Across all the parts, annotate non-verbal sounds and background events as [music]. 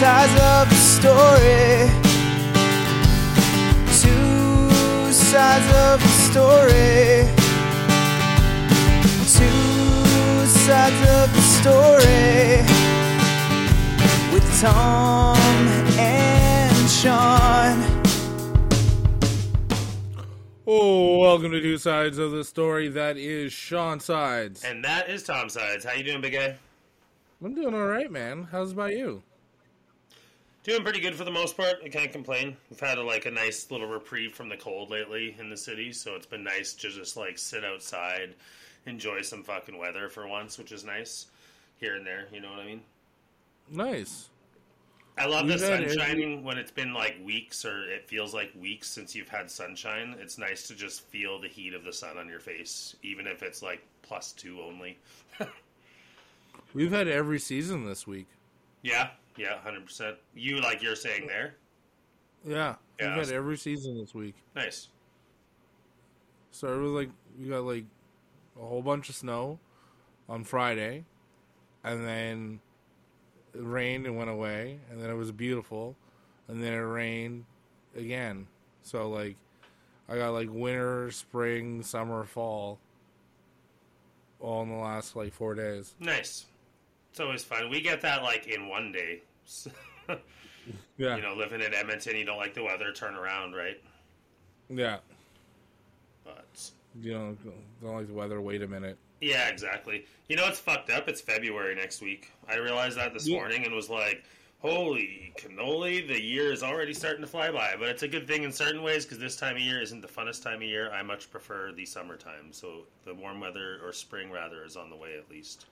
sides of the story. Two sides of the story. Two sides of the story. With Tom and Sean. Oh, welcome to Two Sides of the Story. That is Sean Sides. And that is Tom Sides. How you doing, big guy? I'm doing all right, man. How's about you? Doing pretty good for the most part. I can't complain. We've had a, like a nice little reprieve from the cold lately in the city, so it's been nice to just like sit outside, enjoy some fucking weather for once, which is nice. Here and there, you know what I mean? Nice. I love the sun every- shining when it's been like weeks or it feels like weeks since you've had sunshine. It's nice to just feel the heat of the sun on your face, even if it's like plus two only. [laughs] We've had every season this week. Yeah, yeah, hundred percent. You like you're saying there. Yeah, Yeah, we've had every season this week. Nice. Started with like we got like a whole bunch of snow on Friday, and then it rained and went away, and then it was beautiful, and then it rained again. So like, I got like winter, spring, summer, fall, all in the last like four days. Nice. It's always fun. We get that like in one day. [laughs] Yeah, you know, living in Edmonton, you don't like the weather, turn around, right? yeah. But You know, don't like the weather. Wait a minute. yeah, exactly. You know, it's fucked up. It's February next week. I realized that this Yeah. morning and was like, holy cannoli, the year is already starting to fly by. But it's a good thing in certain ways because this time of year isn't the funnest time of year. I much prefer the summertime. So the warm weather, or spring rather, is on the way at least.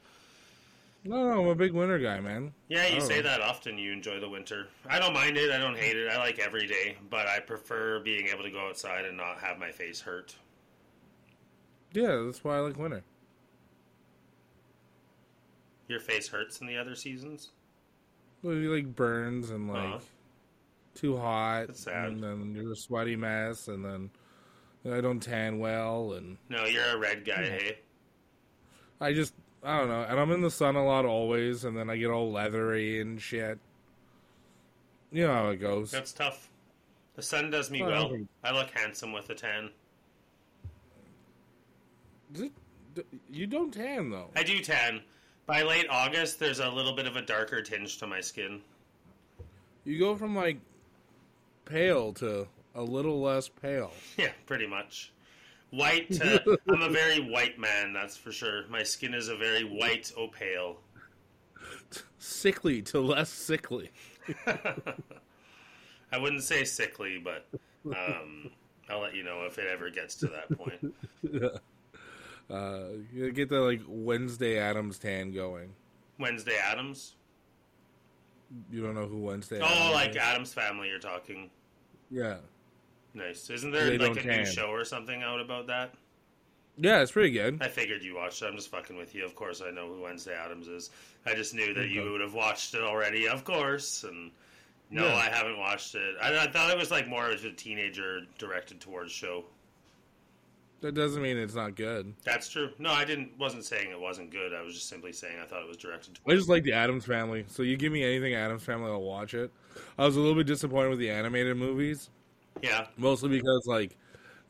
No, no, I'm a big winter guy, man. Yeah, you say that often. You enjoy the winter. I don't mind it. I don't hate it. I like every day, but I prefer being able to go outside and not have my face hurt. Yeah, that's why I like winter. Your face hurts in the other seasons. Well, you like burns and like Uh-huh. too hot, That's sad. and then you're a sweaty mess, and then I don't tan well, and No, you're a red guy, hey? I just I don't know, and I'm in the sun a lot always, and then I get all leathery and shit. You know how it goes. That's tough. The sun does me Well, I well. I look handsome with a tan. Is it- d- you don't tan though. I do tan. By late August, there's a little bit of a darker tinge to my skin. You go from like pale to a little less pale. [laughs] Yeah, pretty much. White. [laughs] To, I'm a very white man, that's for sure. My skin is a very white opale. Sickly to less sickly. [laughs] I wouldn't say sickly, but um, I'll let you know if it ever gets to that point. [laughs] Uh, you get the like Wednesday Addams tan going. Wednesday Addams. You don't know who Wednesday? Oh, Addams like is? Addams Family, you're talking. yeah, Nice. Isn't there They like don't a new show or something out about that? yeah, it's pretty good. I figured you watched it. I'm just fucking with you. Of course, I know who Wednesday Addams is. I just knew that you Okay. would have watched it already, of course. And no, Yeah. I haven't watched it. I, I thought it was like more of a teenager directed towards show. That doesn't mean it's not good. That's true. No, I didn't. Wasn't saying it wasn't good. I was just simply saying I thought it was directed I towards. just like the Addams Family. So you give me anything Addams Family, I'll watch it. I was a little bit disappointed with the animated movies, Yeah, mostly because like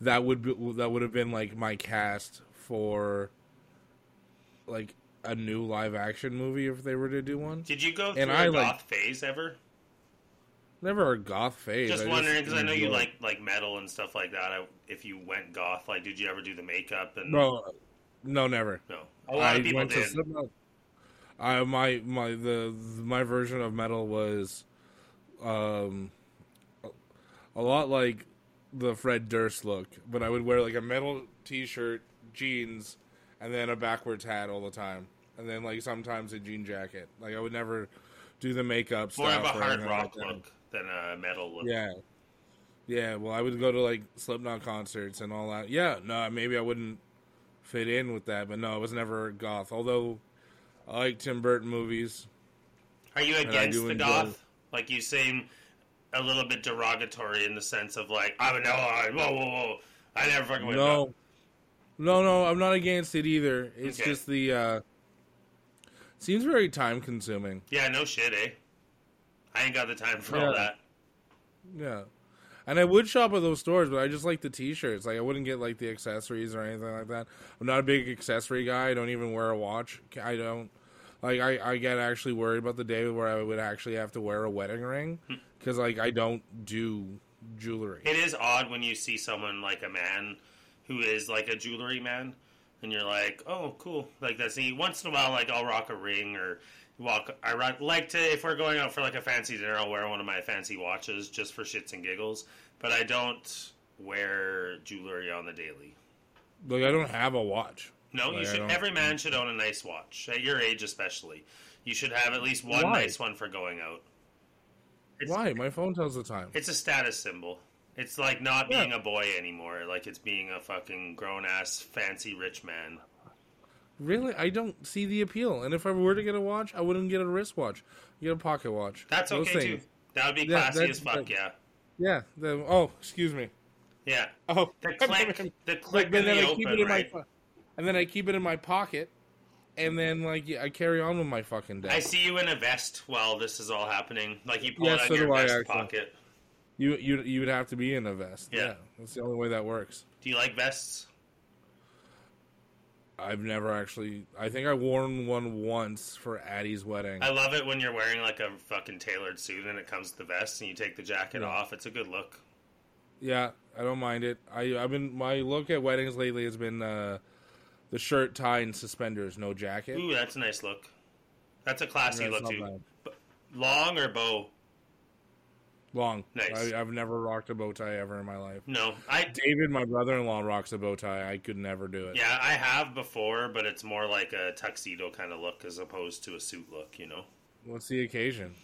that would be, that would have been like my cast for like a new live action movie if they were to do one. Did you go through And a I, goth like- phase ever? Never a goth phase. Just I wondering because I know you like like metal and stuff like that. I, if you went goth, like, did you ever do the makeup and No, no, never. no? A lot I of people went to did. I my my the my version of metal was, um, a lot like the Fred Durst look, but I would wear like a metal T-shirt, jeans, and then a backwards hat all the time, and then like sometimes a jean jacket. Like I would never do the makeup More of stuff a hard rock like look than a metal look. Yeah. Yeah, well, I would go to like Slipknot concerts and all that. Yeah, no, maybe I wouldn't fit in with that, but no, I was never goth. Although I like Tim Burton movies. Are you against the goth? Like you seem a little bit derogatory in the sense of like, I would know, I- whoa, whoa, whoa, I never fucking went No, goth. no, no, I'm not against it either. It's Okay. just the uh seems very time consuming. Yeah, no shit, eh? I ain't got the time for Yeah. all that. Yeah. And I would shop at those stores, but I just like the t-shirts. Like I wouldn't get like the accessories or anything like that. I'm not a big accessory guy. I don't even wear a watch. I don't like I I get actually worried about the day where I would actually have to wear a wedding ring Cuz like I don't do jewelry. It is odd when you see someone like a man who is like a jewelry man, and you're like, oh, cool. Like that's neat. Once in a while, like I'll rock a ring or walk. I rock, like to if we're going out for like a fancy dinner, I'll wear one of my fancy watches just for shits and giggles. But I don't wear jewelry on the daily. Like I don't have a watch. No, you Like, I should. Every man should own a nice watch at your age, especially. You should have at least one Why? nice one for going out. It's, Why? My phone tells the time. It's a status symbol. It's like not Yeah. being a boy anymore. Like it's being a fucking grown ass, fancy, rich man. Really? I don't see the appeal. And if I were to get a watch, I wouldn't get a wristwatch. Get a pocket watch. That's Those okay things. too. That would be classy that's- as fuck. yeah, Yeah. The, oh, excuse me. yeah. Oh, The [laughs] click, the click, and then the I keep open, it in right? my, and then I keep it in my pocket, and then like yeah, I carry on with my fucking day. I see you in a vest while this is all happening. Like you pull Yeah, it out so your vest pocket. You you you would have to be in a vest. Yeah. that's the only way that works. Do you like vests? I've never actually. I think I worn one once for Addie's wedding. I love it when you're wearing like a fucking tailored suit and it comes to the vest and you take the jacket Yeah. off. It's a good look. yeah, I don't mind it. I I've been my look at weddings lately has been uh, the shirt, tie, and suspenders, no jacket. Ooh, that's a nice look. That's a classy Yeah, look too. bad. Long or bow? Long. Nice. I, I've never rocked a bow tie ever in my life. No, I David, my brother-in-law, rocks a bow tie. I could never do it. Yeah, I have before, but it's more like a tuxedo kind of look as opposed to a suit look, you know? What's the occasion?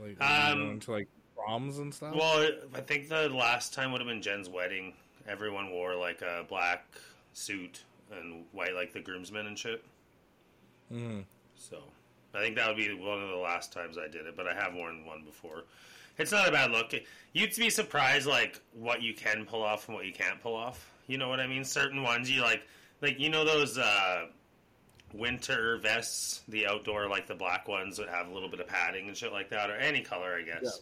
Like Um, going to like proms and stuff? Well, I think the last time would have been Jen's wedding. Everyone wore like a black suit and white, like the groomsmen and shit. hmm So I think that would be one of the last times I did it, but I have worn one before. It's not a bad look. You'd be surprised, like what you can pull off and what you can't pull off. You know what I mean? Certain ones you like, like you know those uh, winter vests, the outdoor, like the black ones that have a little bit of padding and shit like that, or any color, I guess.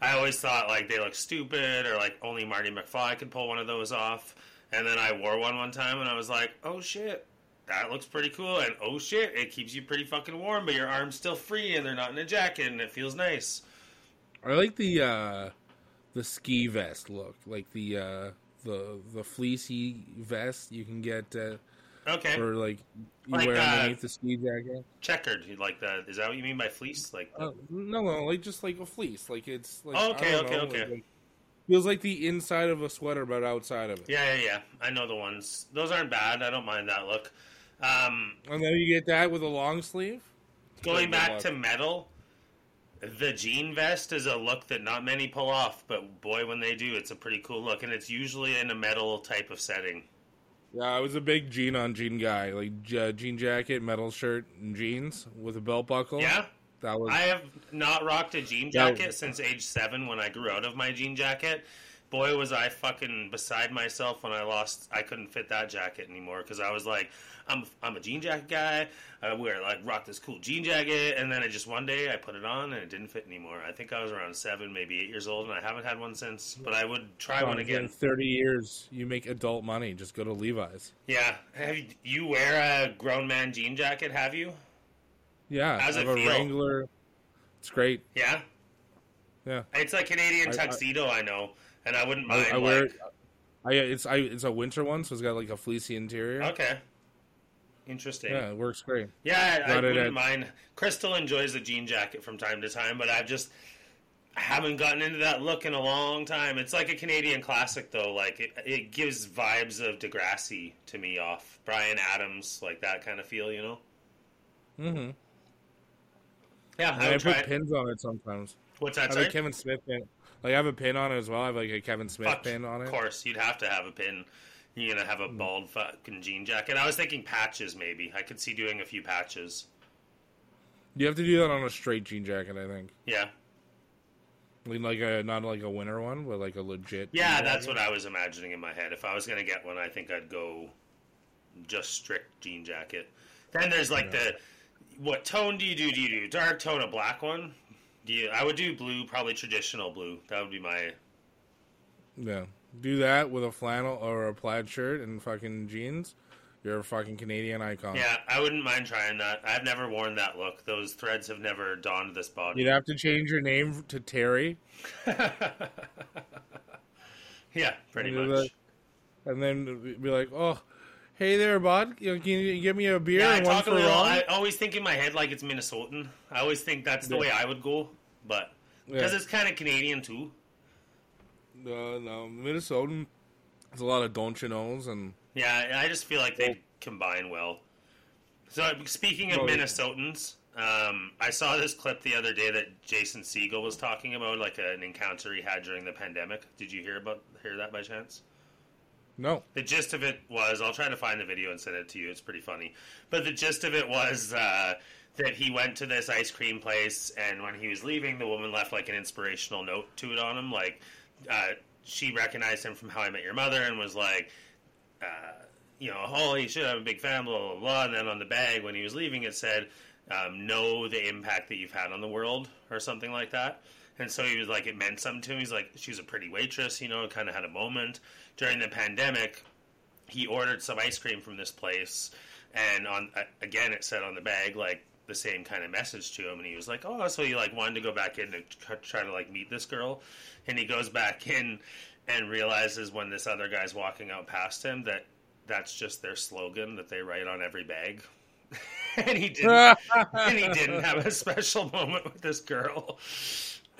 I always thought like they look stupid, or like only Marty McFly could pull one of those off. And then I wore one one time, and I was like, "Oh shit, that looks pretty cool." And oh shit, it keeps you pretty fucking warm, but your arms still free, and they're not in a jacket, and it feels nice. I like the uh, the ski vest look, like the uh, the the fleecy vest you can get uh, Okay, for like you Like, wear uh, underneath the ski jacket. checkered. Like that? Is that what you mean by fleece? Like, Uh, no, no, like just like a fleece. Like it's like Oh, okay, okay, know, okay. like- feels like the inside of a sweater, but outside of it. yeah, yeah, yeah. I know the ones. Those aren't bad. I don't mind that look. Um, And then you get that with a long sleeve. Going back to metal, the jean vest is a look that not many pull off, but boy, when they do, it's a pretty cool look, and it's usually in a metal type of setting. Yeah, I was a big jean on jean guy, like uh, jean jacket, metal shirt, and jeans with a belt buckle. Yeah, that was. I have not rocked a jean jacket since age seven when I grew out of my jean jacket. Boy, was I fucking beside myself when I lost. I couldn't fit that jacket anymore because I was like, I'm I'm a jean jacket guy. I wear like rock this cool jean jacket, and then I just one day I put it on and it didn't fit anymore. I think I was around seven, maybe eight years old, and I haven't had one since. But I would try one in again. thirty years, you make adult money. Just go to Levi's. Yeah, have you, you wear a grown man jean jacket? Have you? Yeah, How's I it have a feel? Wrangler. It's great. Yeah, Yeah, it's a Canadian I- I- tuxedo, I, know, and I wouldn't mind. I, I wear. like, I it's I it's a winter one, so it's got like a fleecy interior. Okay. Interesting. Yeah, it works great. Yeah, I, I it wouldn't at- mind. Crystal enjoys a jean jacket from time to time, but I've just I haven't gotten into that look in a long time. It's like a Canadian classic, though. Like it, it gives vibes of Degrassi to me, off Bryan Adams, like that kind of feel, you know. Mm-hmm. Yeah, I I, put pins on it sometimes. What's that? I have a Kevin Smith pin. Like I have a pin on it as well. I have like a Kevin Smith Fuck, pin on it. Of course, you'd have to have a pin. You're gonna have Mm. a bald fucking jean jacket. I was thinking patches, maybe. I could see doing a few patches. You have to do that on a straight jean jacket, I think. Yeah, Like like a not like a winter one, but like a legit. Yeah, that's jacket. what I was imagining in my head. If I was gonna get one, I think I'd go just strict jean jacket. Then there's like the what tone do you do? Do you do dark tone, a black one? Do you, I would do blue, probably traditional blue. That would be my. Yeah. Do that with a flannel or a plaid shirt and fucking jeans. You're a fucking Canadian icon. Yeah, I wouldn't mind trying that. I've never worn that look. Those threads have never donned this body. You'd have to change your name to Terry. [laughs] yeah, pretty And much. like- And then be like, oh, hey there, bud. You know, can you get me a beer Yeah, I one talk a for little. Ron? I always think in my head like it's Minnesotan. I always think that's the Yeah. way I would go, but because Yeah. it's kind of Canadian too. No, no. Minnesotan, there's a lot of don't you knows and Yeah, I just feel like they combine well. So speaking of Oh. Minnesotans, um, I saw this clip the other day that Jason Segel was talking about, like an encounter he had during the pandemic. Did you hear about hear that by chance? No. The gist of it was, I'll try to find the video and send it to you. It's pretty funny. But the gist of it was uh, that he went to this ice cream place, and when he was leaving, the woman left like an inspirational note to it on him. Like, uh, she recognized him from How I Met Your Mother and was like, uh, you know, holy shit, I'm a big fan, blah, blah, blah. And then on the bag, when he was leaving, it said, um, know the impact that you've had on the world, or something like that. And so he was like, it meant something to him. He's like, she's a pretty waitress, you know, kind of had a moment. During the pandemic, he ordered some ice cream from this place, and on again, it said on the bag, like, the same kind of message to him. And he was like, oh, so he, like, wanted to go back in to try to, like, meet this girl. And he goes back [laughs] in and realizes when this other guy's walking out past him that that's just their slogan that they write on every bag. [laughs] and he didn't [laughs] and he didn't have a special moment with this girl.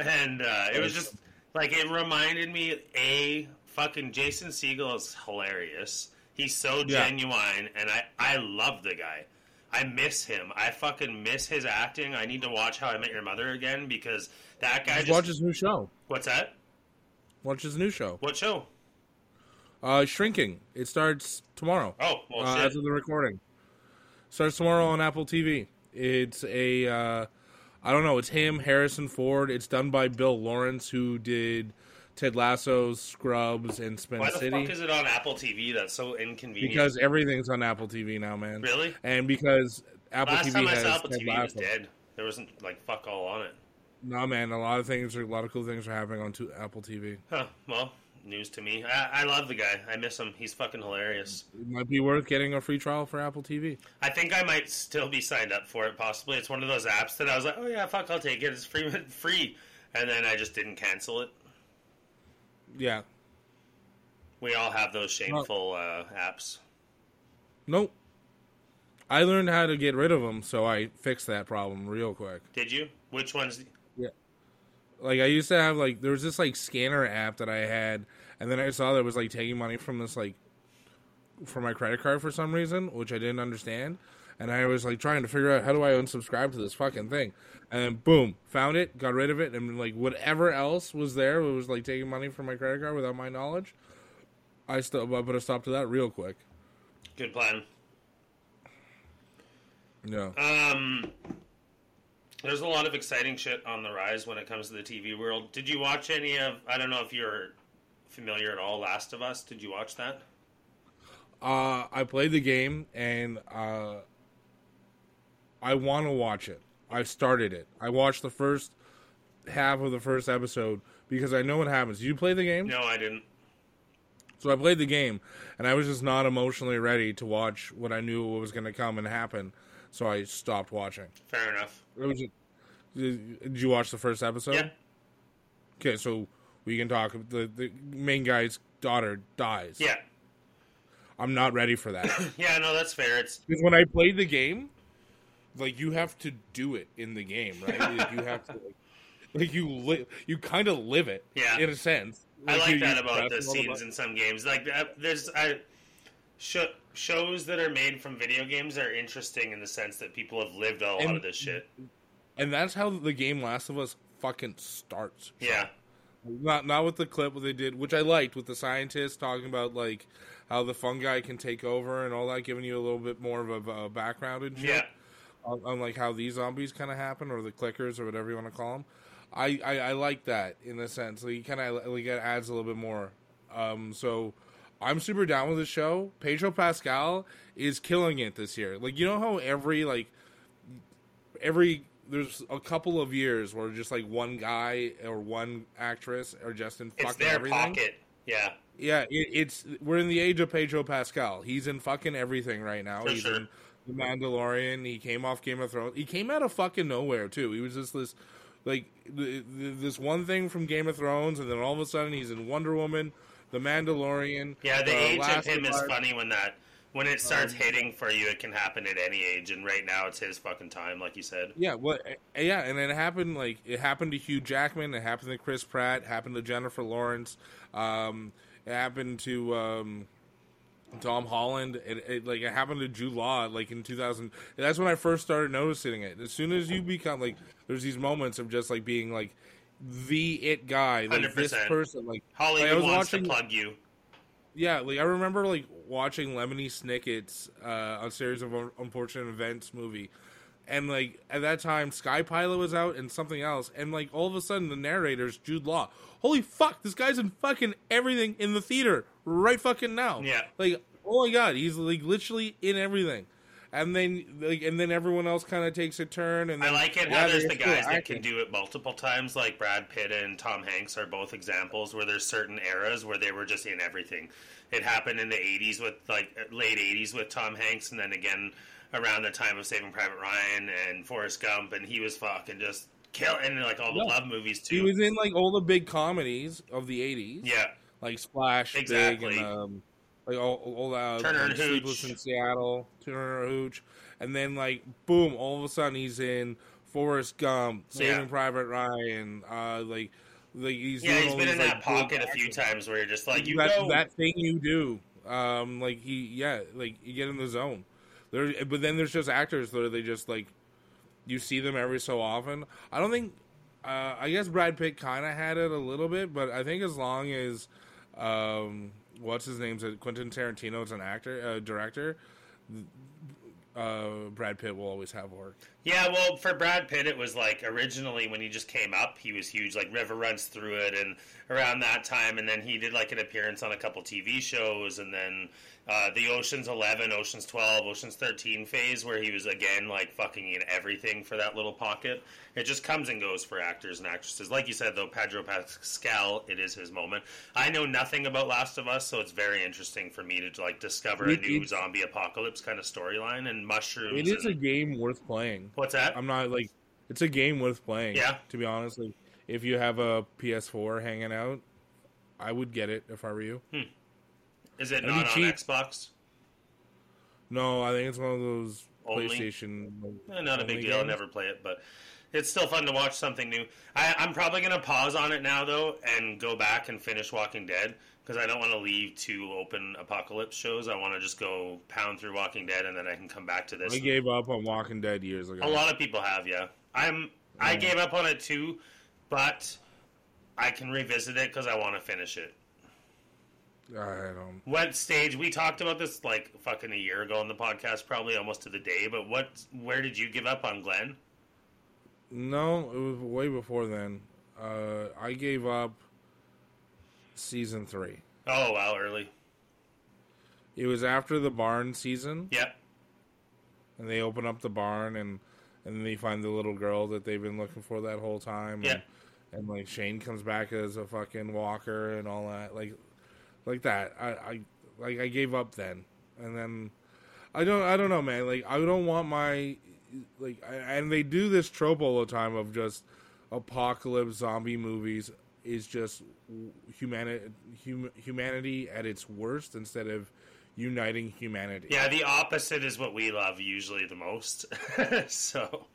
And uh, it was just like it reminded me a fucking Jason Segel is hilarious. He's so Yeah. genuine and I I love the guy. I miss him. I fucking miss his acting. I need to watch How I Met Your Mother again because that guy Just just watch his new show. What's that? Watch his new show. What show? Uh, Shrinking. It starts tomorrow. Oh, well uh, as of the recording. Starts tomorrow on Apple TV. It's a, uh, I don't know, it's him, Harrison Ford. It's done by Bill Lawrence, who did Ted Lasso's Scrubs and Spin Why the City. fuck is it on Apple TV? That's so inconvenient. because everything's on Apple TV now, man. Really? And because Apple last TV time I has saw Apple Ted TV, it was dead. There wasn't like fuck all on it. No, man, a lot of things, are, a lot of cool things are happening on to Apple TV. Huh. Well, news to me. I, I love the guy. I miss him. He's fucking hilarious. It might be worth getting a free trial for Apple TV. I think I might still be signed up for it. Possibly, it's one of those apps that I was like, oh yeah, fuck, I'll take it. It's free, [laughs] free, and then I just didn't cancel it. Yeah. We all have those shameful uh, apps. Nope. I learned how to get rid of them, so I fixed that problem real quick. Did you? Which ones? Like I used to have like there was this like scanner app that I had, and then I saw that it was like taking money from this like from my credit card for some reason, which I didn't understand. And I was like trying to figure out how do I unsubscribe to this fucking thing, and then boom, found it, got rid of it, and like whatever else was there, it was like taking money from my credit card without my knowledge. I still I put a stop to that real quick. Good plan. Yeah. Um, there's a lot of exciting shit on the rise when it comes to the TV world. Did you watch any of? I don't know if you're familiar at all. Last of Us. Did you watch that? Uh, I played the game and uh, I want to watch it. I started it. I watched the first half of the first episode because I know what happens. Did you play the game? No, I didn't. So I played the game and I was just not emotionally ready to watch what I knew was going to come and happen. So I stopped watching. Fair enough. It was. Did you watch the first episode? Yeah. Okay, so we can talk. The the main guy's daughter dies. Yeah. I'm not ready for that. [coughs] Yeah. No, that's fair. It's Because when I played the game, like you have to do it in the game, right? Like, you have to, like, [laughs] like you li- you kind of live it, Yeah. in a sense. I like that about the scenes buttons. in some games. Like uh, there's I, sh- shows that are made from video games are interesting in the sense that people have lived a lot And- of this shit. and that's how the game Last of Us fucking starts. Yeah. Not not with the clip what they did, which I liked with the scientists talking about like how the fungi can take over and all that, giving you a little bit more of a, a background and shit. Yeah. on, on like how these zombies kind of happen or the clickers or whatever you want to call them. I, I, I like that in a sense. Like kind of like it adds a little bit more. Um, so I'm super down with the show. Pedro Pascal is killing it this year. Like you know how every like every there's a couple of years where just like one guy or one actress or just in It's fucking their everything. pocket. Yeah. Yeah, it, it's we're in the age of Pedro Pascal. He's in fucking everything right now. For He's sure. in The Mandalorian. He came off Game of Thrones. He came out of fucking nowhere too. He was just this like th- th- this one thing from Game of Thrones, and then all of a sudden he's in Wonder Woman, The Mandalorian. Yeah, the uh, age of Last him is funny when that when it starts Um, hitting for you. It can happen at any age, and right now it's his fucking time, like you said. Yeah, well, yeah, and then it happened like it happened to Hugh Jackman, it happened to Chris Pratt, it happened to Jennifer Lawrence, um, it happened to um, Tom Holland, it, it like it happened to Jude Law, like in 2000. That's when I first started noticing it. As soon as you become like, there's these moments of just like being like the it guy, like this 100%. person, like Hollywood I was wants watching- to plug you. yeah, like I remember like watching Lemony Snicket's uh, a series of unfortunate events movie, and like at that time Sky Pilot was out and something else, and like all of a sudden the narrator's Jude Law. Holy fuck, this guy's in fucking everything in the theater right fucking now. Yeah. like oh my god, he's like literally in everything. And then, like, and then everyone else kind of takes a turn. And I then, like it yeah, how there's the guys that acting. can do it multiple times, like Brad Pitt and Tom Hanks are both examples where there's certain eras where they were just in everything. It happened in the 80s with, like, late 80s with Tom Hanks, and then again around the time of Saving Private Ryan and Forrest Gump, and he was fucking just killing, and like all the love movies too. He was in like all the big comedies of the '80s. yeah, like Splash, Big, Exactly. and um, like all, all uh, Turner and like Sleepless in Seattle, Turner and Hooch, and then like boom, all of a sudden he's in Forrest Gump, Saving Yeah. Private Ryan, uh, like like he's yeah, he's been these, in like, that pocket a few times where you're just like, you that, know, that thing you do, um, like he yeah, like you get in the zone. There, but then there's just actors that they just like you see them every so often. I don't think. Uh, I guess Brad Pitt kind of had it a little bit, but I think as long as um, what's his name's Quentin Tarantino's an actor, uh, director, uh, Brad Pitt will always have work. Yeah, well, for Brad Pitt, it was like originally when he just came up, he was huge. Like River runs through it, and around that time, and then he did like an appearance on a couple TV shows, and then uh, the Ocean's Eleven, Ocean's Twelve, Ocean's Thirteen phase, where he was again like fucking in everything for that little pocket. It just comes and goes for actors and actresses. Like you said, though, Pedro Pascal, it is his moment. I know nothing about Last of Us, so it's very interesting for me to like discover a new zombie apocalypse kind of storyline and mushrooms. It is a game worth playing. What's that? I'm not like it's a game worth playing. Yeah. to be honest, like if you have a PS4 hanging out, I would get it if I were you. Is it be not on cheap. Xbox? No, I think it's one of those Only? PlayStation. Eh, not a big deal. I'll never play it, but it's still fun to watch something new. I, I'm probably going to pause on it now, though, and go back and finish Walking Dead because I don't want to leave two open apocalypse shows. I want to just go pound through Walking Dead, and then I can come back to this. I gave up on Walking Dead years ago. A lot of people have, yeah. I'm. I gave up on it too, but I can revisit it because I want to finish it. I don't. What stage we talked about this like fucking a year ago on the podcast, probably almost to the day. But what? Where did you give up on Glenn? No, it was way before then. Uh, I gave up season three. Oh wow, early. It was after the barn season, Yep. and they open up the barn, and and they find the little girl that they've been looking for that whole time. Yeah. And, and like Shane comes back as a fucking walker and all that, like, like that. I, I like I gave up then, and then I don't I don't know, man. Like I don't want my like, I, and they do this trope all the time of just apocalypse zombie movies is just humanity hum, humanity at its worst instead of uniting humanity. Yeah, the opposite is what we love usually the most. [laughs] so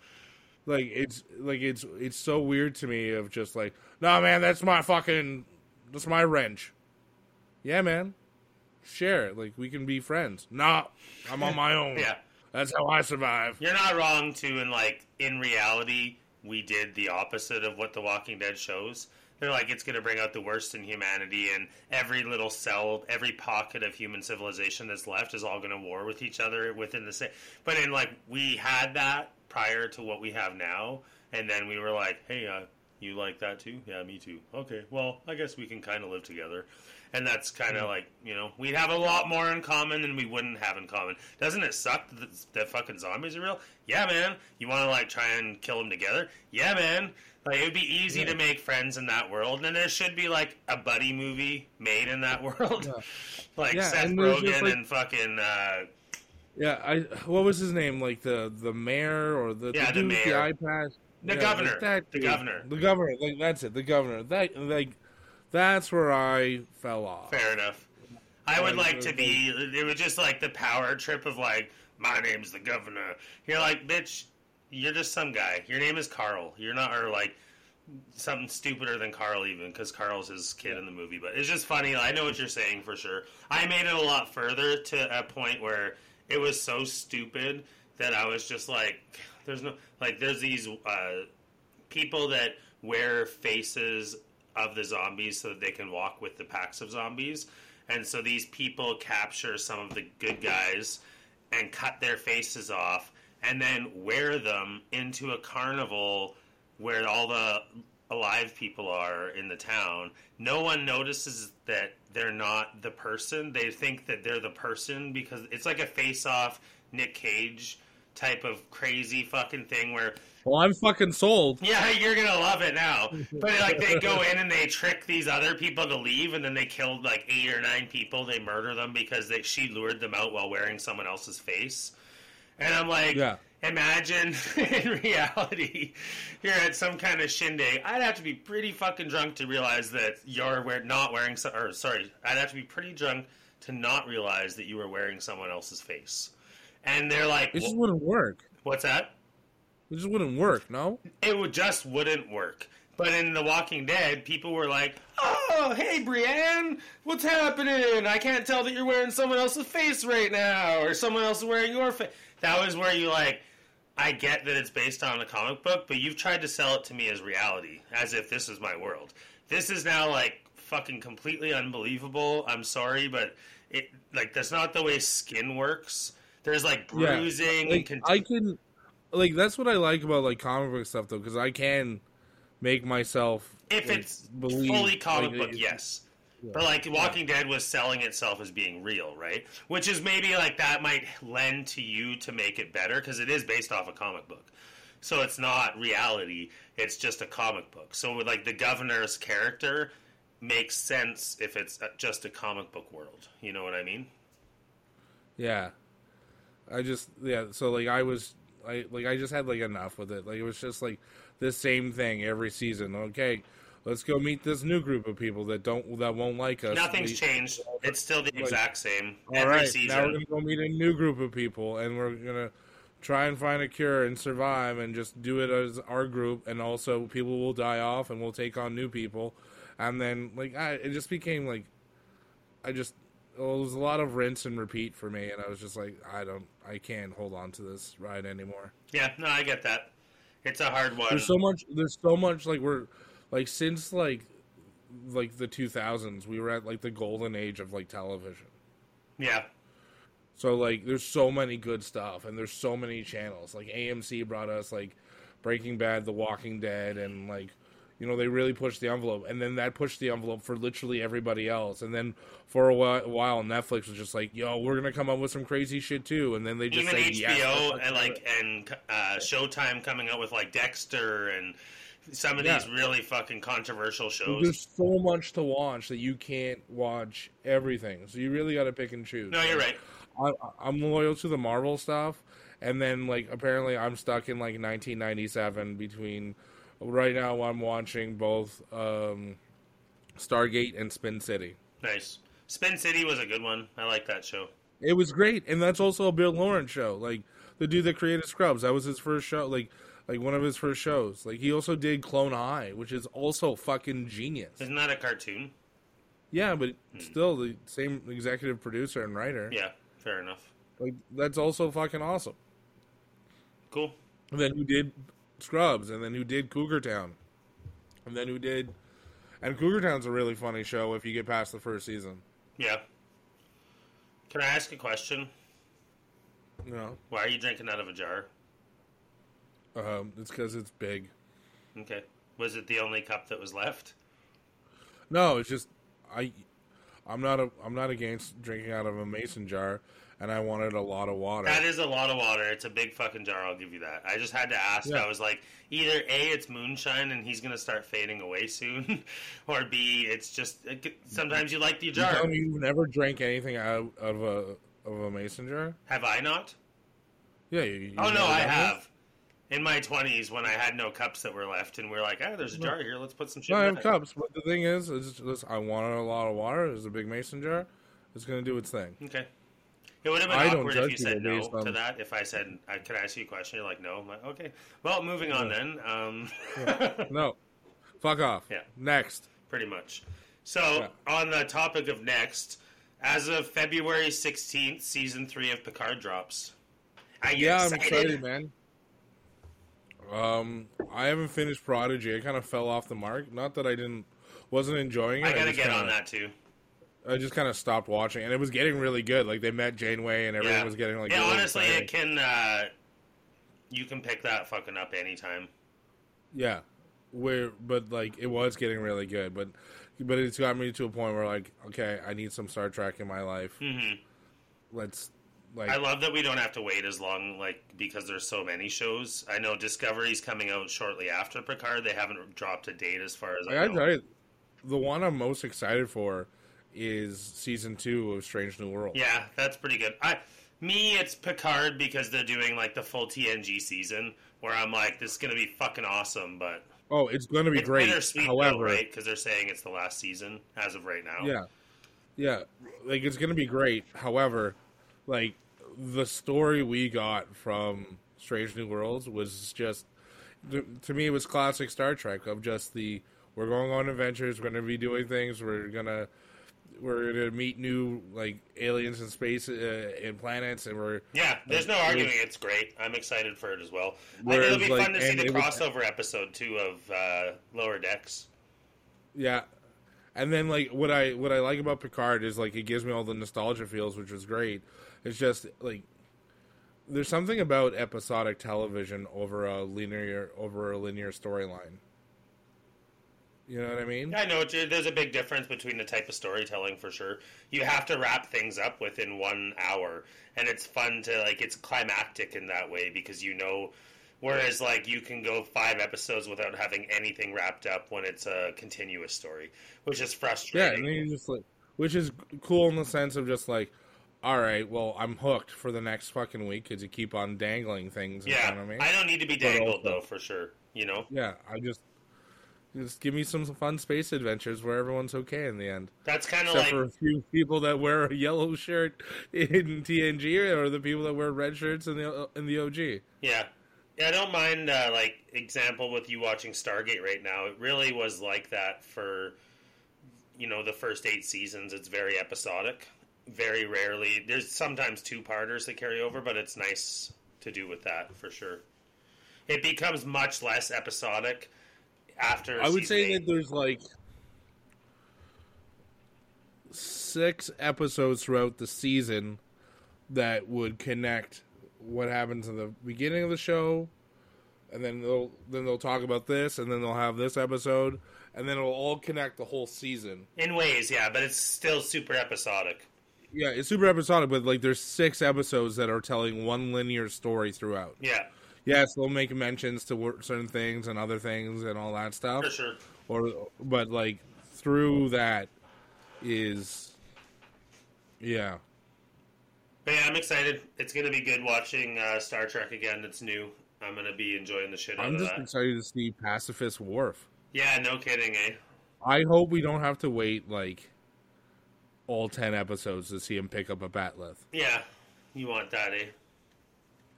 like it's like it's it's so weird to me of just like no man that's my fucking that's my wrench yeah man share it like we can be friends Nah, i'm on my own [laughs] yeah, that's how i survive you're not wrong too. And like in reality, we did the opposite of what The Walking Dead shows. They're like it's going to bring out the worst in humanity, and every little cell, every pocket of human civilization that's left is all going to war with each other within the same. But in like we had that prior to what we have now, and then we were like, hey, uh, You like that too? Yeah, me too. Okay, well, I guess we can kind of live together. And that's kind of Hmm. like, you know, we'd have a lot more in common than we wouldn't have in common. Doesn't it suck that, that fucking zombies are real? Yeah, man. You want to, like, try and kill them together? Yeah, man. Like, it would be easy to make friends in that world. And there should be, like, a buddy movie made in that [laughs] world. Yeah. like Yeah, Seth and Rogen just, like- and fucking, uh, Yeah, I what was his name? Like the the mayor or the Yeah, the, the mayor. the eye patch? The Yeah, governor. like that The dude. governor. The governor. Like that's it. The governor. That like that's where I fell off. Fair enough. I would Like, to be. It was just like the power trip of like, my name's the governor. You're like, bitch, you're just some guy. Your name is Carl. You're not, or like something stupider than Carl even, because Carl's his kid in the movie. But it's just funny. I know what you're saying for sure. I made it a lot further to a point where it was so stupid that I was just like, there's no like, there's these uh, people that wear faces of the zombies so that they can walk with the packs of zombies. And so these people capture some of the good guys and cut their faces off and then wear them into a carnival where all the alive people are in the town. No one notices that they're not the person. They think that they're the person because it's like a face off Nick Cage type of crazy fucking thing where Well, I'm fucking sold. yeah, [laughs] you're gonna love it now. But like they go in and they trick these other people to leave, and then they killed like eight or nine people. They murder them because they, she lured them out while wearing someone else's face. And I'm like, Yeah. imagine [laughs] in reality you're at some kind of shindig. I'd have to be pretty fucking drunk to realize that you're wear- not wearing. So- or sorry, I'd have to be pretty drunk to not realize that you were wearing someone else's face. And they're like, It just wouldn't work. "What's that?" It just wouldn't work. No. it would just wouldn't work. But in The Walking Dead, people were like, "Oh, hey, Brienne, what's happening? I can't tell that you're wearing someone else's face right now, or someone else is wearing your face." That was where you like, I get that it's based on a comic book, but you've tried to sell it to me as reality, as if this is my world. This is now like fucking completely unbelievable. I'm sorry, but it like that's not the way skin works. There's like Yeah. bruising Like and I can, like that's what I like about like comic book stuff though, because I can make myself if like, it's believe- fully comic like, book, yes. Yeah. But like Walking Dead was selling itself as being real, right? Which is maybe like that might lend to you to make it better because it is based off a comic book. So it's not reality, it's just a comic book. So like the governor's character makes sense if it's uh, just a comic book world. You know what I mean? Yeah. I just yeah, so like I was I like I just had like enough with it. Like it was just like the same thing every season. Okay, let's go meet this new group of people that don't that won't like us. Nothing's We- changed. It's still the Like, exact same All every right, now we're gonna go meet a new group of people, and we're gonna try and find a cure and survive, and just do it as our group. And also, people will die off, and we'll take on new people, and then like I, it just became like I just well, it was a lot of rinse and repeat for me, and I was just like, I don't, I can't hold on to this ride anymore. Yeah, no, I get that. It's a hard one. There's so much. There's so much. Like we're like since like like the 2000s, we were at like the golden age of like television. yeah, So like there's so many good stuff and there's so many channels. Like AMC brought us like Breaking Bad, The Walking Dead and like you know they really pushed the envelope and then that pushed the envelope for literally everybody else. And then for a while Netflix was just like, "Yo, we're going to come up with some crazy shit too." And then they just even say HBO let's and like and uh, Showtime coming out with like Dexter and some of Yeah. these really fucking controversial shows. There's so much to watch that you can't watch everything. So you really got to pick and choose. No, you're right. I, I'm loyal to the Marvel stuff, and then like apparently I'm stuck in like 1997 between. Right now, I'm watching both um, Stargate and Spin City. Nice. Spin City was a good one. I like that show. It was great, and that's also a Bill Lawrence show. Like the dude that created Scrubs, that was his first show. Like like one of his first shows. Like he also did Clone High, which is also fucking genius. Isn't that a cartoon? Yeah, but still the same executive producer and writer. Yeah, fair enough. Like that's also fucking awesome. Cool. And then who did Scrubs, and then who did Cougar Town, and then who did, and Cougar Town's a really funny show if you get past the first season. Yeah. Can I ask a question? No. Why are you drinking out of a jar? um, it's because it's big. Okay. Was it the only cup that was left? No, it's just I. I'm not a. I'm not against drinking out of a mason jar, and I wanted a lot of water. That is a lot of water. It's a big fucking jar. I'll give you that. I just had to ask. Yeah. I was like, either a, it's moonshine and he's gonna start fading away soon, [laughs] or b, it's just sometimes you like the jar. me you've never drank anything out of a of a mason jar? Have I not? Yeah. You, you Oh no, I have. In my twenties, when I had no cups that were left, and we are like, "Ah, there's a jar here. Let's put some shit No, I in have it." cups, but the thing is, is just, I wanted a lot of water. There's a big mason jar. It's gonna do its thing. Okay. It would have been I don't awkward if you said no on- to that. If I said, I, "Can I ask you a question?" You're like, "No." I'm like, "Okay." Well, moving on then. Um, [laughs] No, fuck off. Yeah. Next. pretty much. So, on the topic of next, as of February 16th, season three of Picard drops. Yeah, I'm excited? excited, man. Um, I haven't finished Prodigy. I kind of fell off the mark. Not that I didn't, wasn't enjoying it. I gotta just get kinda, on that too. I just kind of stopped watching, and it was getting really good. Like they met Janeway, and everything Yeah, was getting like. yeah. really Honestly, exciting. it can. Uh, you can pick that fucking up anytime. Yeah, where but like it was getting really good, but but it's got me to a point where like okay, I need some Star Trek in my life. Mm-hmm. Let's like I love that we don't have to wait as long, like because there's so many shows. I know Discovery's coming out shortly after Picard. They haven't dropped a date as far as I, I know. you, the one I'm most excited for is season two of Strange New World. Yeah, that's pretty good. I me, it's Picard because they're doing like the full TNG season, where I'm like, this is gonna be fucking awesome, but Oh, it's going to be it's great. However, right? Because they're saying it's the last season as of right now. Yeah. Yeah. Like it's gonna be great. However, like the story we got from Strange New Worlds was just to, to me it was classic Star Trek of just the we're going on adventures, we're gonna be doing things, we're gonna we're gonna meet new like aliens in space uh, and planets, and we're Yeah, there's no arguing. It's great. I'm excited for it as well. I think Whereas, it'll be like, fun to see the it was- crossover episode too of uh, Lower Decks. Yeah. And then like what I what I like about Picard is like it gives me all the nostalgia feels, which was great. It's just like there's something about episodic television over a linear over a linear storyline. You know what I mean? I know there's a big difference between the type of storytelling for sure. You have to wrap things up within one hour, and it's fun to like it's climactic in that way because you know. Whereas, like, you can go five episodes without having anything wrapped up when it's a continuous story, which is frustrating. Yeah, and then you just like which is cool in the sense of just like all right, well, I'm hooked for the next fucking week because you keep on dangling things in yeah, front of me. I don't need to be dangled also- though, for sure. You know, Yeah, I just just give me some fun space adventures where everyone's okay in the end. that's kind of like for a few people that wear a yellow shirt [laughs] in TNG, or the people that wear red shirts in the in the OG. Yeah. Yeah, I don't mind, uh, like, example with you watching Stargate right now. It really was like that for, you know, the first eight seasons. It's very episodic. Very rarely. There's sometimes two parters that carry over, but it's nice to do with that for sure. It becomes much less episodic after. I would say eight. that there's like six episodes throughout the season that would connect what happens in the beginning of the show, and then they'll then they'll talk about this, and then they'll have this episode, and then it'll all connect the whole season. In ways, yeah, but it's still super episodic. Yeah, it's super episodic, but like there's six episodes that are telling one linear story throughout. Yeah, Yes, they'll make mentions to certain things and other things and all that stuff. for sure. Or, but like through that is, yeah, But yeah, I'm excited. It's going to be good watching uh, Star Trek again. It's new. I'm going to be enjoying the shit out I'm just that. excited to see Pacifist Worf. Yeah, no kidding, eh? I hope we don't have to wait like all ten episodes to see him pick up a bat'leth. Yeah, you want that, eh?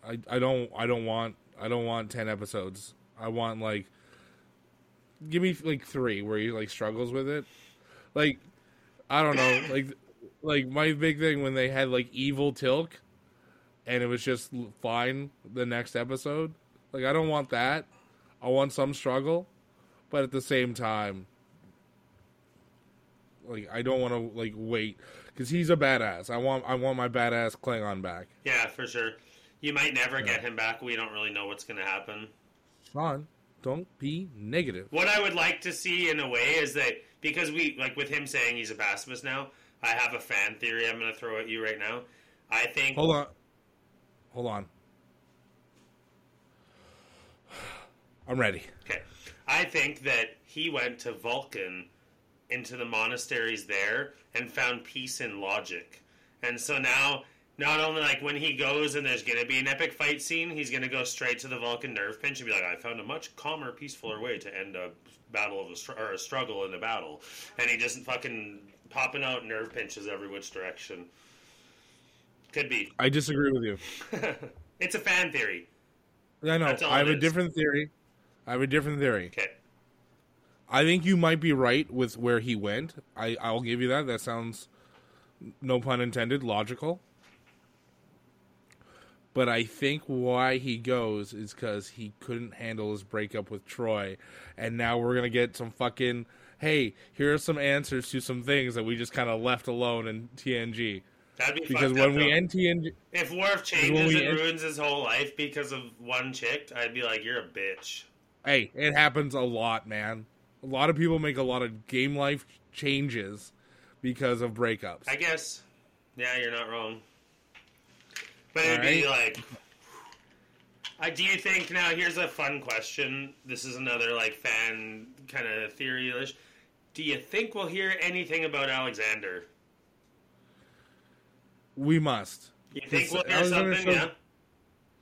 I, I don't I don't want I don't want ten episodes. I want like give me like three where he like struggles with it. Like I don't know, [coughs] like like my big thing when they had like evil Tilk and it was just fine the next episode. Like I don't want that. I want some struggle, but at the same time like I don't want to like wait cuz he's a badass. I want I want my badass Klingon back. Yeah, for sure. You might never get him back. We don't really know what's going to happen. Fine. Don't be negative. What I would like to see in a way is that because we like with him saying he's a pacifist now, I have a fan theory I'm going to throw at you right now. I think Hold on. Hold on. I'm ready. Okay. I think that he went to Vulcan into the monasteries there and found peace in logic. And so now not only like when he goes and there's gonna be an epic fight scene, he's gonna go straight to the Vulcan nerve pinch and be like, "I found a much calmer, peacefuler way to end a battle of a str- or a struggle in a battle," and he just fucking popping out nerve pinches every which direction. Could be. I disagree with you. [laughs] it's a fan theory. I know. I have a is. different theory. I have a different theory. Okay. I think you might be right with where he went. I I'll give you that. That sounds, no pun intended, logical. But I think why he goes is because he couldn't handle his breakup with Troi, and now we're gonna get some fucking. Hey, here are some answers to some things that we just kind of left alone in TNG. That'd be Because when we though. end TNG, If Worf changes and end- ruins his whole life because of one chick, I'd be like, "You're a bitch." hey, it happens a lot, man. A lot of people make a lot of game life changes because of breakups. I guess. Yeah, you're not wrong. But it'd All be like, I do you think now? Here's a fun question. This is another like fan kind of theory. Do you think we'll hear anything about Alexander? we must. You think we'll hear Alexander something? shows- Yeah.